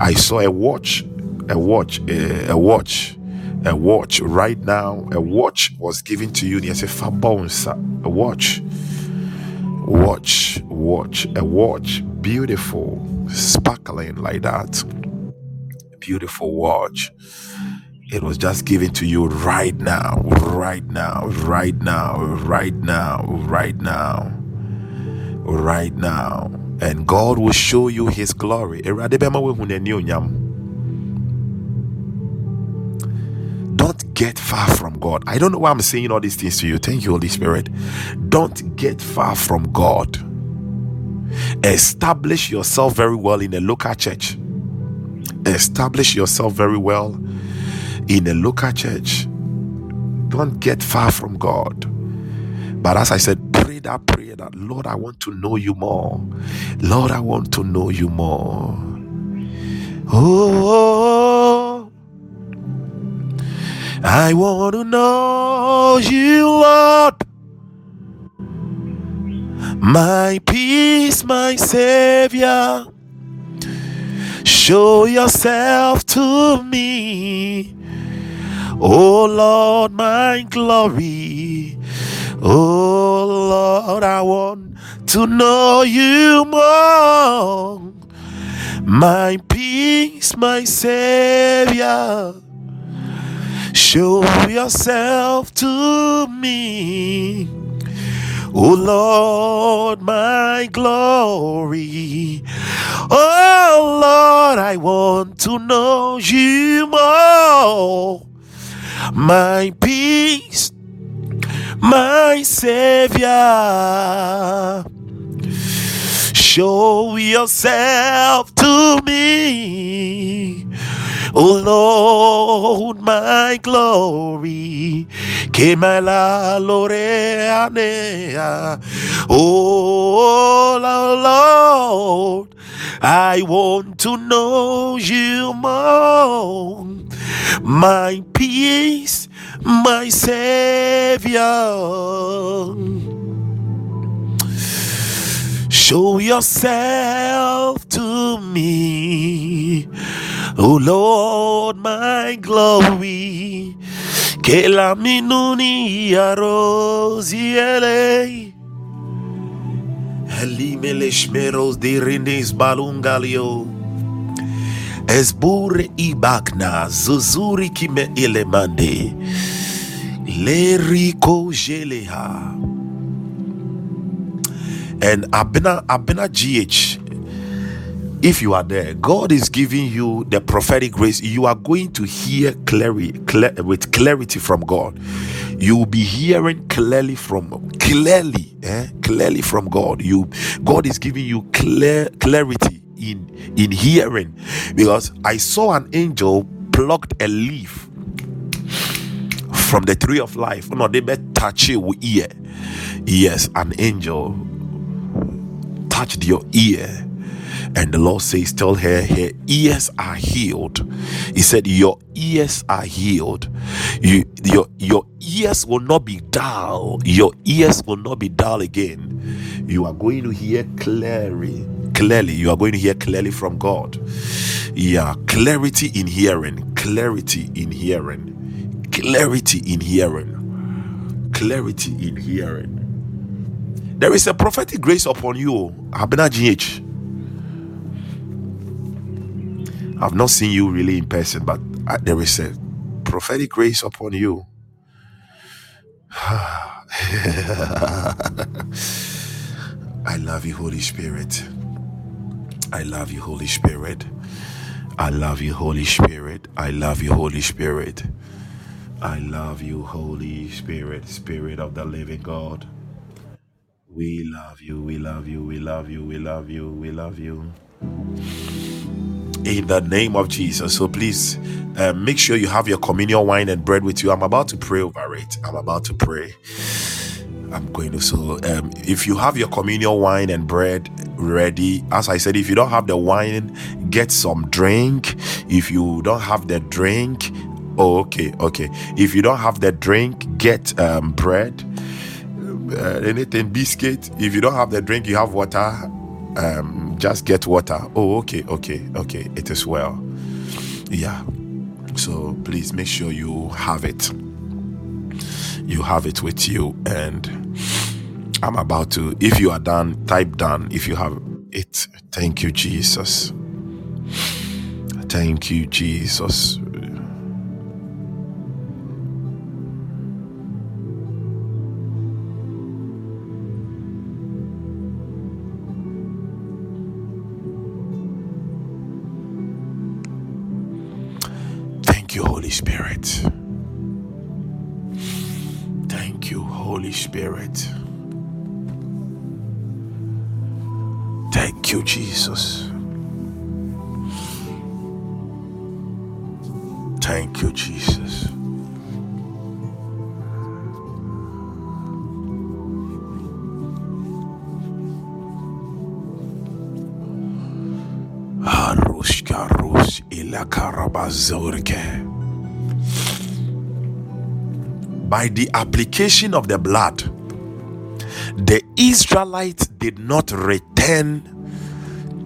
I saw a watch, a watch, a, watch, a watch. Right now, a watch was given to you. Yes, a bones, a watch, watch, watch, a watch. Beautiful, sparkling like that. Beautiful watch. It was just given to you right now, right now, right now, right now, right now, right now. And God will show you His glory. Don't get far from God. I don't know why I'm saying all these things to you. Thank you, Holy Spirit. Don't get far from God. Establish yourself very well in a local church. Establish yourself very well in a local church. Don't get far from God. But as I said, pray that prayer that Lord, I want to know you more. Lord, I want to know you more. Oh, I want to know you, Lord. My peace, my Savior. Show yourself to me. Oh Lord, my glory. Oh Lord, I want to know you more. My peace, my Savior. Show yourself to me. Oh Lord, my glory. Oh Lord, I want to know you more. My peace, my Savior. Show yourself to me. Oh Lord, my glory. Que me la loreanea. Oh Lord, I want to know you more. My peace, my Savior. Show yourself to me, oh Lord, my glory. Que la minuni arosiele. Elimele shmeros de rindes balungalio. Esbure ibakna zuzuri kime ilemande. Leriko jeleha. And Abena Abena GH. If you are there, God is giving you the prophetic grace. You are going to hear clearly, clear, with clarity from God. You will be hearing clearly from clearly, eh? clearly from God. You God is giving you clear clarity in in hearing, because I saw an angel plucked a leaf from the tree of life. No, they bet touch it with ear. Yes, an angel touched your ear. And the Lord says, Tell her, her ears are healed. He said, Your ears are healed. You, your, your ears will not be dull. Your ears will not be dull again. You are going to hear clearly. Clearly, you are going to hear clearly from God. Yeah, clarity in hearing, clarity in hearing, clarity in hearing, clarity in hearing. There is a prophetic grace upon you, Abena GH. I've not seen you really in person, but uh, there is a prophetic grace upon you. *sighs* I love you, Holy Spirit. I love you, Holy Spirit. I love you, Holy Spirit. I love you, Holy Spirit. I love you, Holy Spirit, Spirit of the living God. We love you, we love you, we love you, we love you, we love you. in the name of Jesus. So please uh, make sure you have your communion wine and bread with you. I'm about to pray over it. I'm about to pray. I'm going to so um, if you have your communion wine and bread ready, as I said, if you don't have the wine, get some drink. If you don't have the drink, oh okay, okay. If you don't have the drink, get um, bread, uh, anything biscuit. If you don't have the drink, you have water. Um, just get water. Oh okay, okay, okay. It is well. Yeah. So please make sure you have it you have it with you and i'm about to if you are done type done if you have it thank you jesus thank you jesus you jesus thank you jesus Harushka. By the application of the blood, the Israelites did not return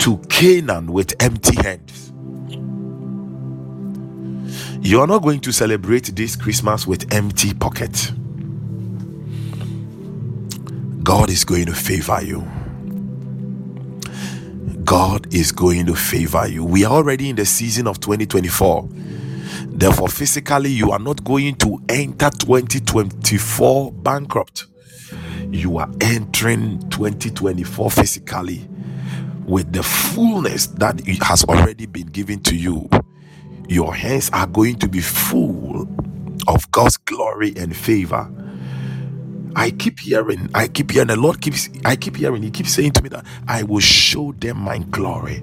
to Canaan with empty hands. You are not going to celebrate this Christmas with empty pockets. God is going to favor you. God is going to favor you. We are already in the season of 2024. Therefore, physically, you are not going to enter 2024 bankrupt. You are entering 2024 physically with the fullness that has already been given to you. Your hands are going to be full of God's glory and favor. I keep hearing, I keep hearing, the Lord keeps, I keep hearing, He keeps saying to me that I will show them my glory.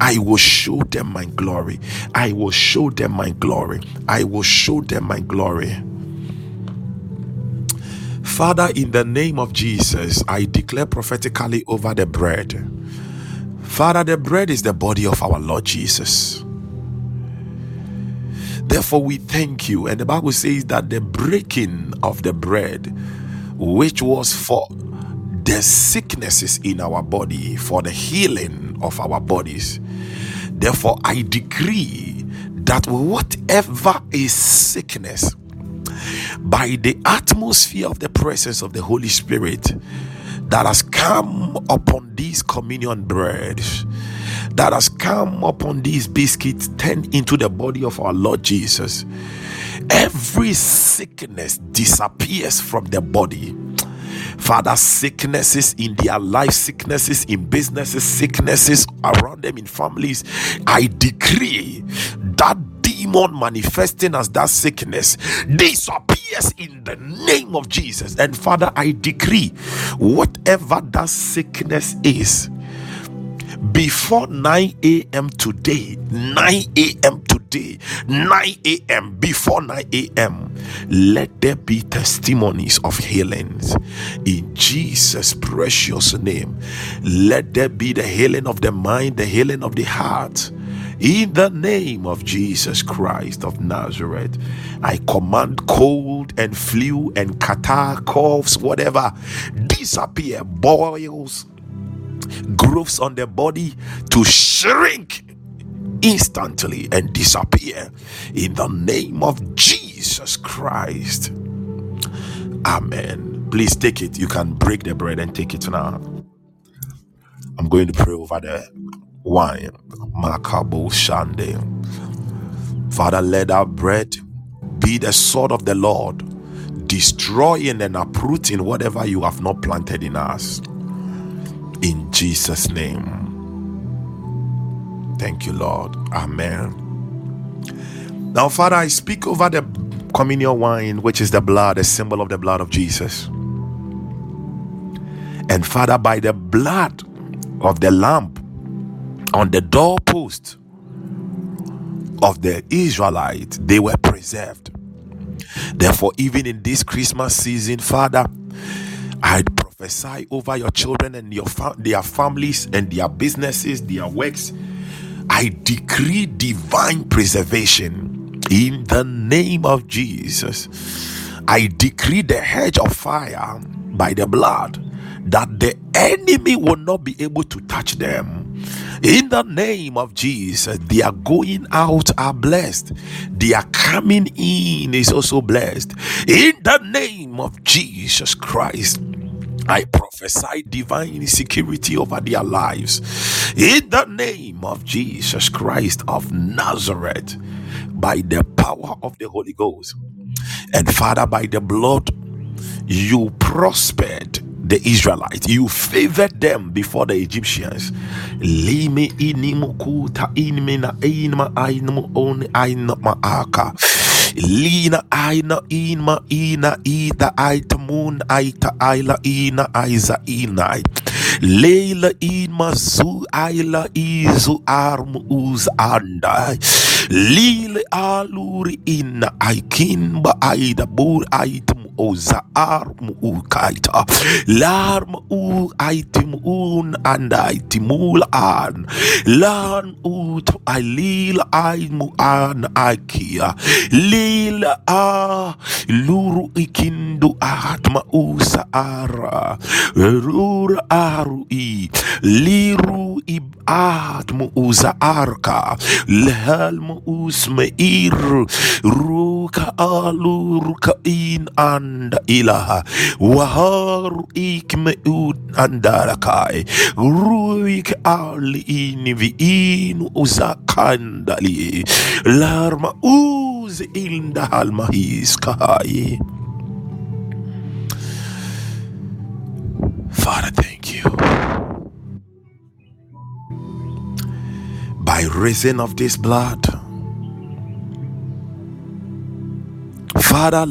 I will show them my glory. I will show them my glory. I will show them my glory. Father, in the name of Jesus, I declare prophetically over the bread. Father, the bread is the body of our Lord Jesus. Therefore, we thank you. And the Bible says that the breaking of the bread, which was for the sicknesses in our body, for the healing of our bodies. Therefore, I decree that whatever is sickness, by the atmosphere of the presence of the Holy Spirit that has come upon these communion bread that has come upon these biscuits, turned into the body of our Lord Jesus, every sickness disappears from the body. Father, sicknesses in their life, sicknesses in businesses, sicknesses around them in families, I decree that demon manifesting as that sickness disappears in the name of Jesus. And Father, I decree whatever that sickness is before 9 a.m. today, 9 a.m. today, 9 a.m. before 9 a.m. Let there be testimonies of healings in Jesus' precious name. Let there be the healing of the mind, the healing of the heart. In the name of Jesus Christ of Nazareth, I command cold and flu and catarrh, coughs, whatever, disappear, boils, growths on the body to shrink instantly and disappear in the name of Jesus Christ. Amen. Please take it. You can break the bread and take it now. I'm going to pray over the wine. Makabo Shande. Father, let our bread be the sword of the Lord, destroying and uprooting whatever you have not planted in us. In Jesus' name. Thank you, Lord. Amen. Now, Father, I speak over the communion wine, which is the blood, a symbol of the blood of Jesus. And Father, by the blood of the lamp on the doorpost of the Israelites, they were preserved. Therefore, even in this Christmas season, Father, I prophesy over your children and your their families and their businesses, their works. I decree divine preservation in the name of Jesus. I decree the hedge of fire by the blood that the enemy will not be able to touch them. In the name of Jesus, their going out are blessed, their coming in is also blessed. In the name of Jesus Christ. I prophesy divine security over their lives in the name of Jesus Christ of Nazareth by the power of the Holy Ghost. And Father, by the blood, you prospered the Israelites, you favored them before the Egyptians. Lina aina inma ina ida aitamun aita aila ina aiza. Leila inma zu aila izu armu uz. Lile aluri aida bur aitum oza armu ukaita. Larm u aitim un and aitimul an. Lan ut ailil aimu an aikia. Lila a luru ikindu atma usa ara. Rura aru i. Liru ib atmu uza arka. Lhelmu usmeir. Ruka aluruka in and ilaha. Waharu ikme ud andarakai. Ruik ali inivi uzakandali. Larma uz inda halma hiskai. Father, thank you. By reason of this blood, Father,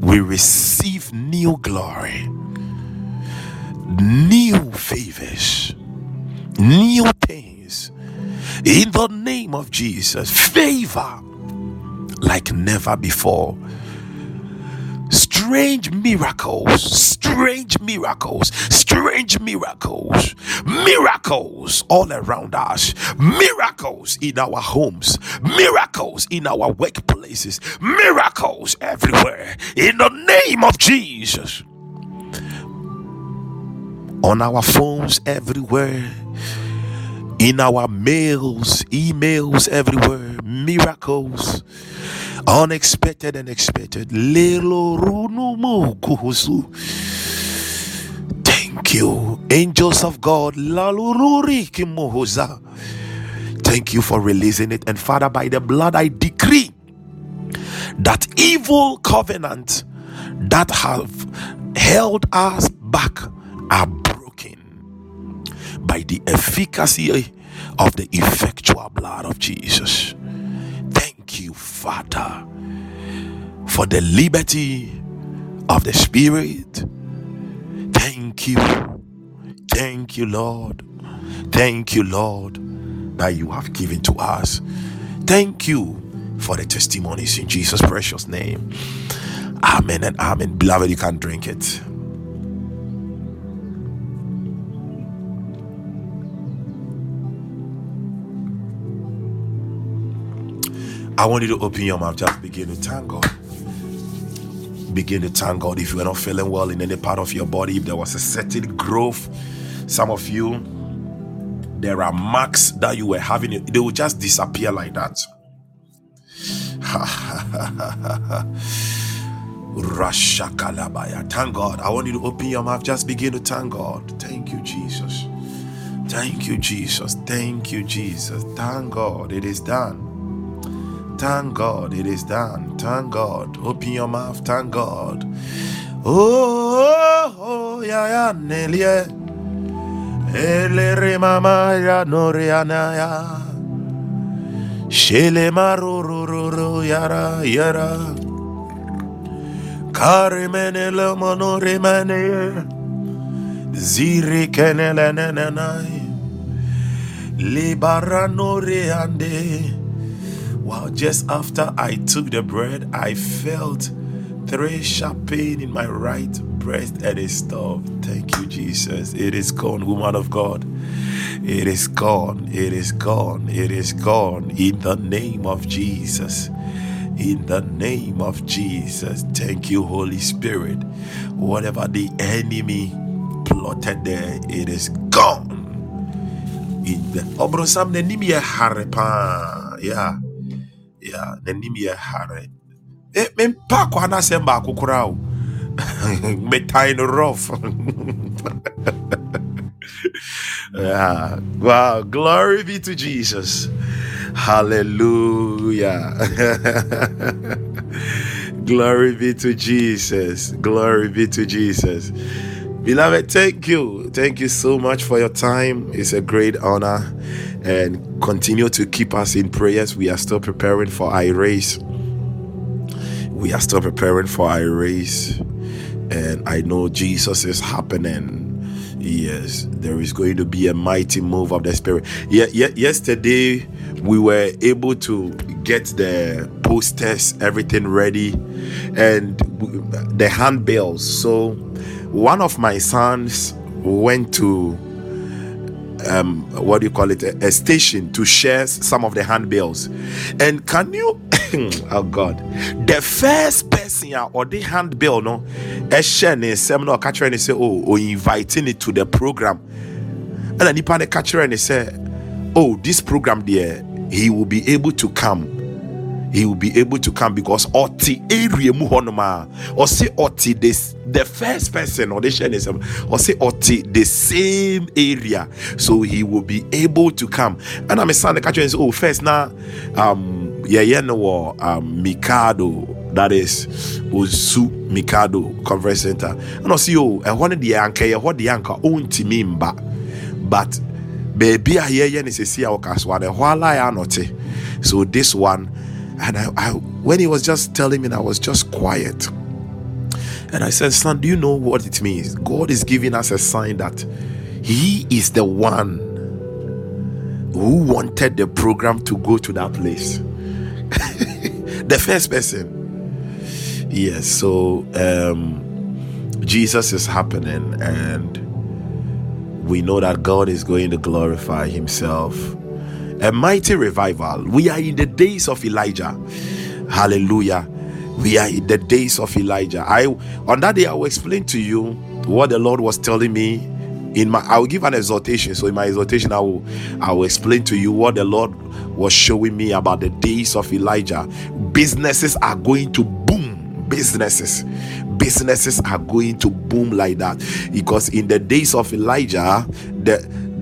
we receive new glory, new favors, new things. In the name of Jesus, favor like never before. Strange miracles, strange miracles, strange miracles, miracles all around us, miracles in our homes, miracles in our workplaces, miracles everywhere. In the name of Jesus, on our phones everywhere, in our mails, emails everywhere, miracles, unexpected and expected. Thank you, angels of God. Thank you for releasing it. And Father, by the blood, I decree that evil covenant that have held us back are broken by the efficacy of the effectual blood of Jesus. Father, for the liberty of the Spirit. Thank you. Thank you, Lord. Thank you, Lord, that you have given to us. Thank you for the testimonies in Jesus' precious name. Amen and amen. Beloved, you can drink it. I want you to open your mouth, just begin to thank God. Begin to thank God if you are not feeling well in any part of your body, if there was a certain growth. Some of you, there are marks that you were having, they will just disappear like that. *laughs* Rashakalabaya. Thank God. I want you to open your mouth. Just begin to thank God. Thank you, Jesus. Thank you, Jesus. Thank you, Jesus. Thank God. It is done. Thank God. It is done. Thank God. Open your mouth. Thank God. Oh, oh, yeah, yeah, Nelia. Elere mama ya noriana ya. Shele marururu yara yara. Karimene le monore mane. Ziri kenele nenenai. Libaranore ande. Well, just after I took the bread, I felt three sharp pain in my right breast and it stopped. Thank you, Jesus. It is gone, woman of God. It is gone. It is gone. It is gone. In the name of Jesus. In the name of Jesus. Thank you, Holy Spirit. Whatever the enemy plotted there, it is gone. In the. Yeah. Yeah. N'anim yɛ hare. Eh, mempa akɔ anasɛm baako koraa o. *laughs* Metan no rough. *laughs* yeah. Wow. Glory be to Jesus. Hallelujah. *laughs* Glory be to Jesus. Glory be to Jesus. Beloved, thank you. Thank you so much for your time. It's a great honor. And continue to keep us in prayers. We are still preparing for our race. We are still preparing for our race. And I know Jesus is happening. Yes, there is going to be a mighty move of the Spirit. Yeah, yeah, yesterday we were able to get the posters, everything ready, and the handbills. So one of my sons went to um what do you call it? A, a station to share some of the handbills. And can you *coughs* oh god the first person a or the handbill no na ɔka kyerɛ ne sɛ oh or inviting it to the program. And nipa no ka and he sɛ oh this program there he will be able to come he will be able to come because ɔte area mu hɔnom a ɔse this the first person ne ɔse ɔte the same area. So he will be able to come. Ɛna me son no ka kyerɛ ne sɛ oh first na um yɛyɛ no um, mikado that is osu mikado conference center. Ɛna ɔse o ɛhɔ no deɛ anka yɛhɔ deɛ anka ɔntumi mba but baabi a yɛyɛ no sɛsi a wɔka so a ɛhɔ ala so this one and I, I when he was just telling me i was just quiet and i said son do you know what it means? God is giving us a sign that he is the one who wanted the program to go to that place. *laughs* The first person. Yes so um jesus is happening and we know that god is going to glorify himself a mighty revival. We are in the days of Elijah. Hallelujah. We are in the days of Elijah. I on that day I will explain to you what the Lord was telling me in my I will give an exhortation. So in my exhortation, I will I will explain to you what the Lord was showing me about the days of Elijah. Businesses are going to boom. Businesses businesses are going to boom like that because in the days of Elijah the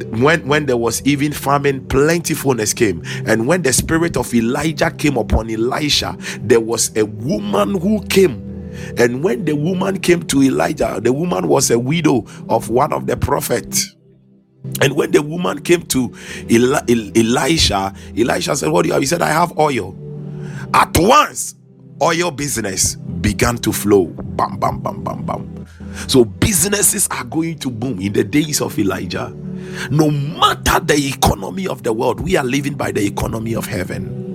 when when there was even famine plentifulness came. And when the spirit of elijah came upon elisha there was a woman who came. And when the woman came to elijah the woman was a widow of one of the prophets and when the woman came to Eli- elisha elisha said what do you have? He said i have oil. At once oil business began to flow. Bam bam bam bam bam so businesses are going to boom in the days of elijah. No matter the economy of the world we are living by the economy of heaven.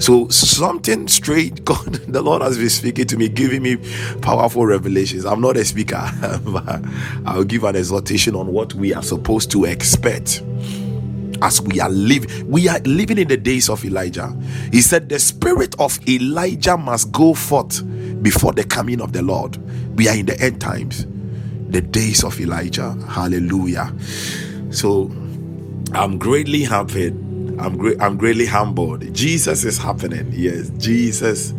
So something straight *laughs* god the lord has been speaking to me giving me powerful revelations. I'm not a speaker *laughs* but i'll give an exhortation on what we are supposed to expect as we are living we are living in the days of elijah. He said the spirit of elijah must go forth before the coming of the lord. We are in the end times the days of elijah. Hallelujah. So i'm greatly happy i'm great i'm greatly humbled. Jesus is happening. Yes jesus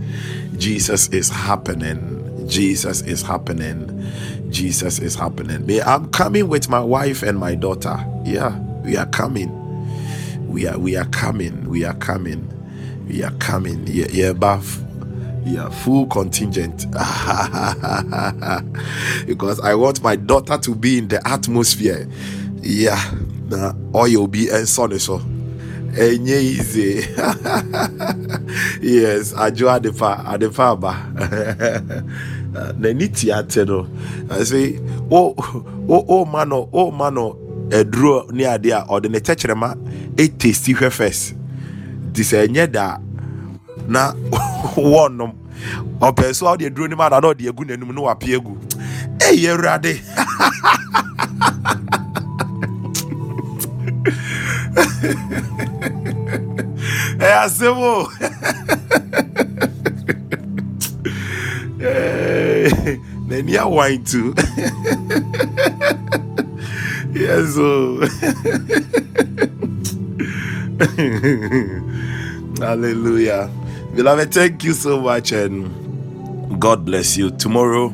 jesus is happening. Jesus is happening. Jesus is happening. I'm coming with my wife and my daughter. Yeah we are coming we are we are coming we are coming we are coming. Yeah yeah full contingent. *laughs* Because i want my daughter to be in the atmosphere. Yeah oh you'll be and son so. Enye easy *laughs* yes ajo adepa adepa aba *laughs* n'ani ti ate no. Ase o oh, o oh, o oh, ma no o ma no aduro ne ade a ɔde ne tɛkyerɛma ɛtesti hwɛ first. Nti sɛ ɛnyɛ da na *laughs* wɔnom. Ɔpɛ so a wode aduro no mu ana na ɔde agu n'anim na wapɛ agu. Ɛyɛ awurade. *laughs* Ɛyɛ asɛm o. *laughs* N'ani awan tu yes o hallelujah. Beloved thank you so much and god bless you. Tomorrow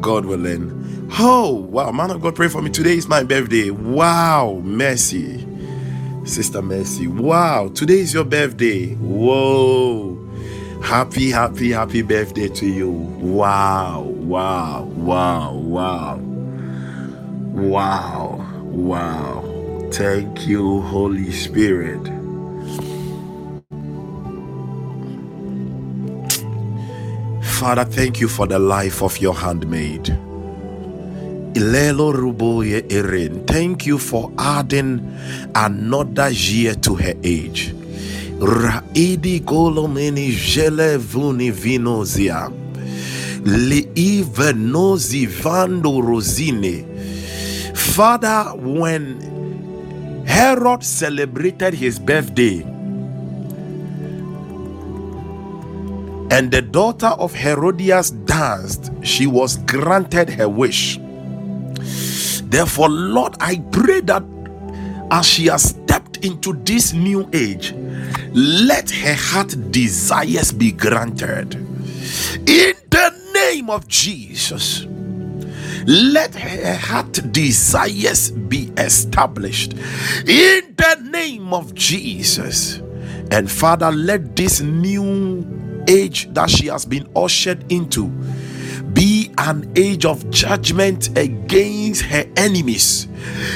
god willing oh wow man of god pray for me. Today is my birthday. Wow mercy. Sister mercy wow today is your birthday. Whoa. Happy happy happy birthday to you. Wow wow wow wow wow wow thank you holy spirit father thank you for the life of your handmaid Ilelo Ruboye Erin, thank you for adding another year to her age. Raidi Golomeni Jele Vuni Vinozia. Liive Nozi Vando Rosine. Father, when Herod celebrated his birthday, and the daughter of Herodias danced, she was granted her wish. Therefore, Lord, I pray that as she has stepped into this new age, let her heart desires be granted. In the name of Jesus, let her heart desires be established. In the name of Jesus. And Father, let this new age that she has been ushered into be an age of judgment against her enemies.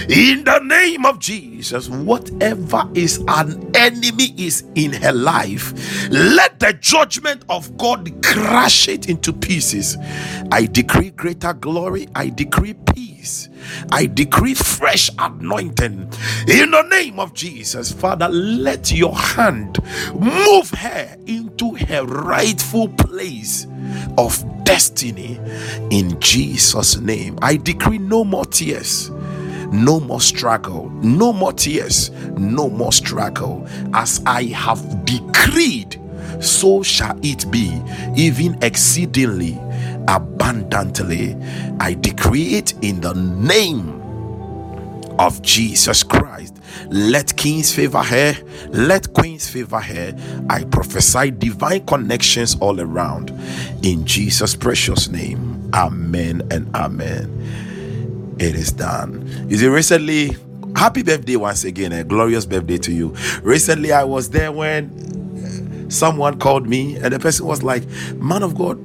In the name of Jesus, whatever is an enemy is in her life, let the judgment of God crush it into pieces. I decree greater glory, I decree peace. I decree fresh anointing in the name of Jesus. Father, let your hand move her into her rightful place of destiny in Jesus' name. I decree no more tears. No more struggle, no more tears, no more struggle. As I have decreed, so shall it be, even exceedingly abundantly. I decree it in the name of Jesus Christ. Let kings favor her, let queens favor her. I prophesy divine connections all around in Jesus' precious name. Amen and amen. It is done. Is it recently? Happy birthday once again, a glorious birthday to you. Recently, I was there when uh, someone called me, and the person was like, Man of God,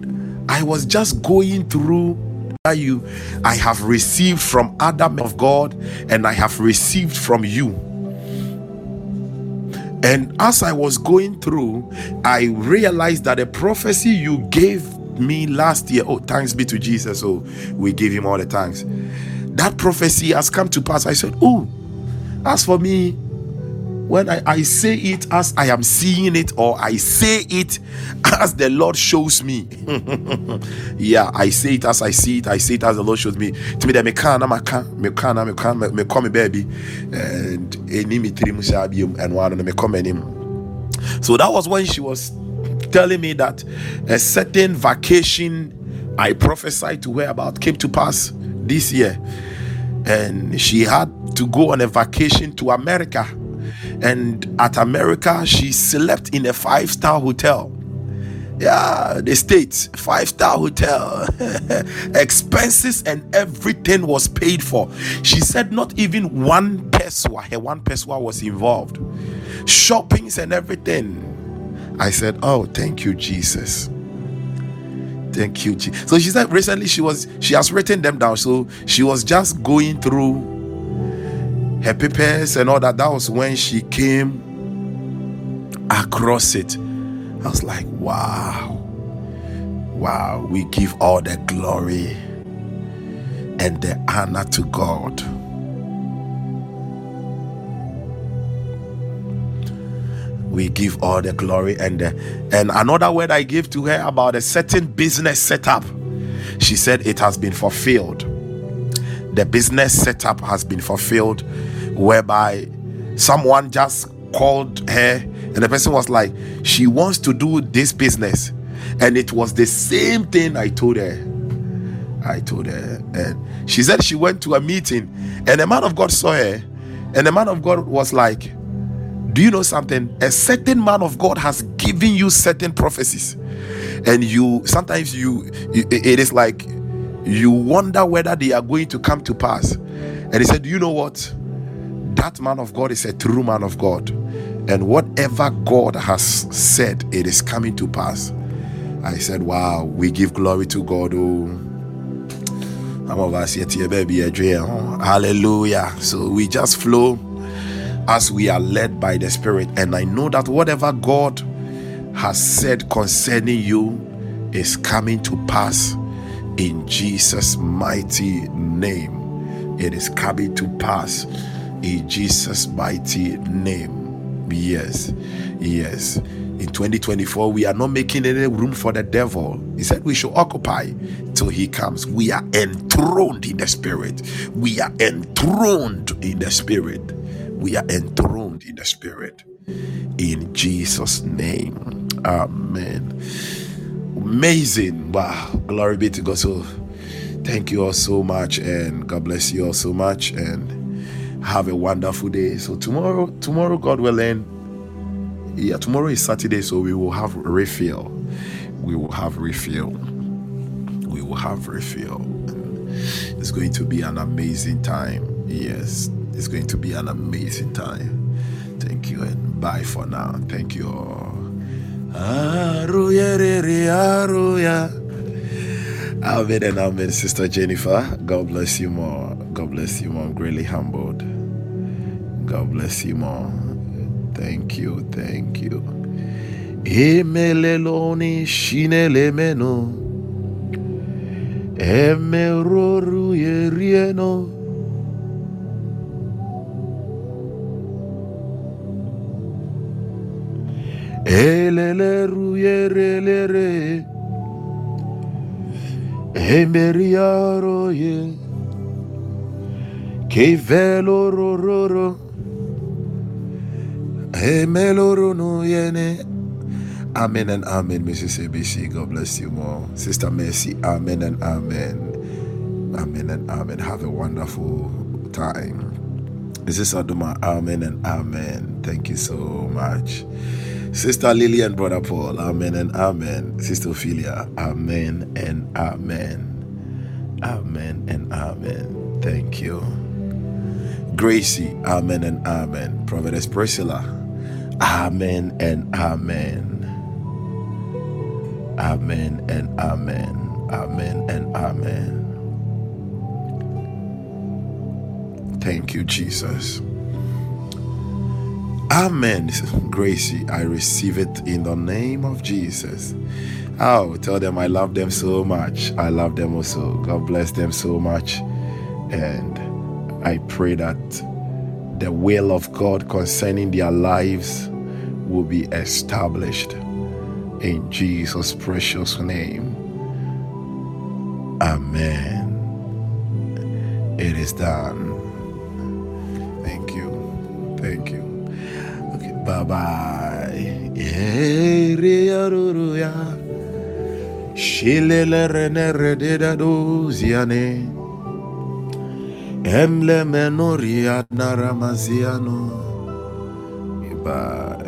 I was just going through you I have received from Adam of God and I have received from you. And as I was going through, I realized that the prophecy you gave me last year, oh, thanks be to Jesus. Oh, we give him all the thanks. That prophecy has come to pass. I said, Oh, as for me, when I, I say it as I am seeing it, or I say it *laughs* as the Lord shows me. *laughs* yeah, I say it as I see it, I say it as the Lord shows me. To me, me can, me can, me can, me can, me call me baby, and any me three and one me come. So that was when she was telling me that a certain vacation I prophesied to her about came to pass this year, and she had to go on a vacation to America and at America, she slept in a five star hotel. Yeah, the States, five star hotel. *laughs* Expenses and everything was paid for. She said not even one peso, her one peso was involved. Shoppings and everything. I said, Oh, thank you, Jesus. Thank you, Jesus. So she said recently she was she has written them down. So she was just going through her papers and all that. That was when she came across it. I was like, wow. Wow. We give all the glory and the honor to God. we give all the glory and the, and another word I gave to her about a certain business setup. She said it has been fulfilled. The business setup has been fulfilled, whereby someone just called her and the person was like, she wants to do this business, and it was the same thing I told her. I told her, and she said she went to a meeting, and the man of God saw her, and the man of God was like, Do you know something? A certain man of God has given you certain prophecies, and you sometimes you it is like you wonder whether they are going to come to pass. And he said, you know what? That man of God is a true man of God, and whatever God has said, it is coming to pass. I said, Wow, we give glory to God. Oh, some of us yet here, baby, hallelujah. So we just flow as we are led by the Spirit. And I know that whatever God has said concerning you is coming to pass in Jesus' mighty name. It is coming to pass in Jesus' mighty name. Yes, yes. In 2024, we are not making any room for the devil. He said we should occupy till he comes. We are enthroned in the spirit. We are enthroned in the spirit. We are enthroned in the spirit. In Jesus' name. Amen. Amazing. Wow. Glory be to God. So thank you all so much and God bless you all so much and have a wonderful day. So tomorrow, tomorrow, God willing yeah, tomorrow is Saturday, so we will have refill. We will have refill. We will have refill. It's going to be an amazing time. Yes, it's going to be an amazing time. Thank you and bye for now. Thank you all. Amen and amen, Sister Jennifer. God bless you more. God bless you more. I'm greatly humbled. God bless you more. Thank you, thank you. Emeleloni shinelemeno. Emeroru yerieno. Eleleru yerelere. Emeriaro ye. Que velo rororo. Amen and amen, Mrs. ABC. God bless you more. Sister Mercy, amen and amen. Amen and amen. Have a wonderful time. Mrs. Aduma, amen and amen. Thank you so much. Sister Lily and Brother Paul, amen and amen. Sister Ophelia, amen and amen. Amen and amen. Thank you. Gracie, amen and amen. Prophetess Priscilla, Amen and amen. Amen and amen. Amen and amen. Thank you, Jesus. Amen. Gracie, I receive it in the name of Jesus. Oh, tell them I love them so much. I love them also. God bless them so much. And I pray that the will of God concerning their lives will be established in Jesus' precious name. Amen. It is done. Thank you. Thank you. Bye bye. Shilele rene rededa doziane. Emble menoria naramaziano. Bye.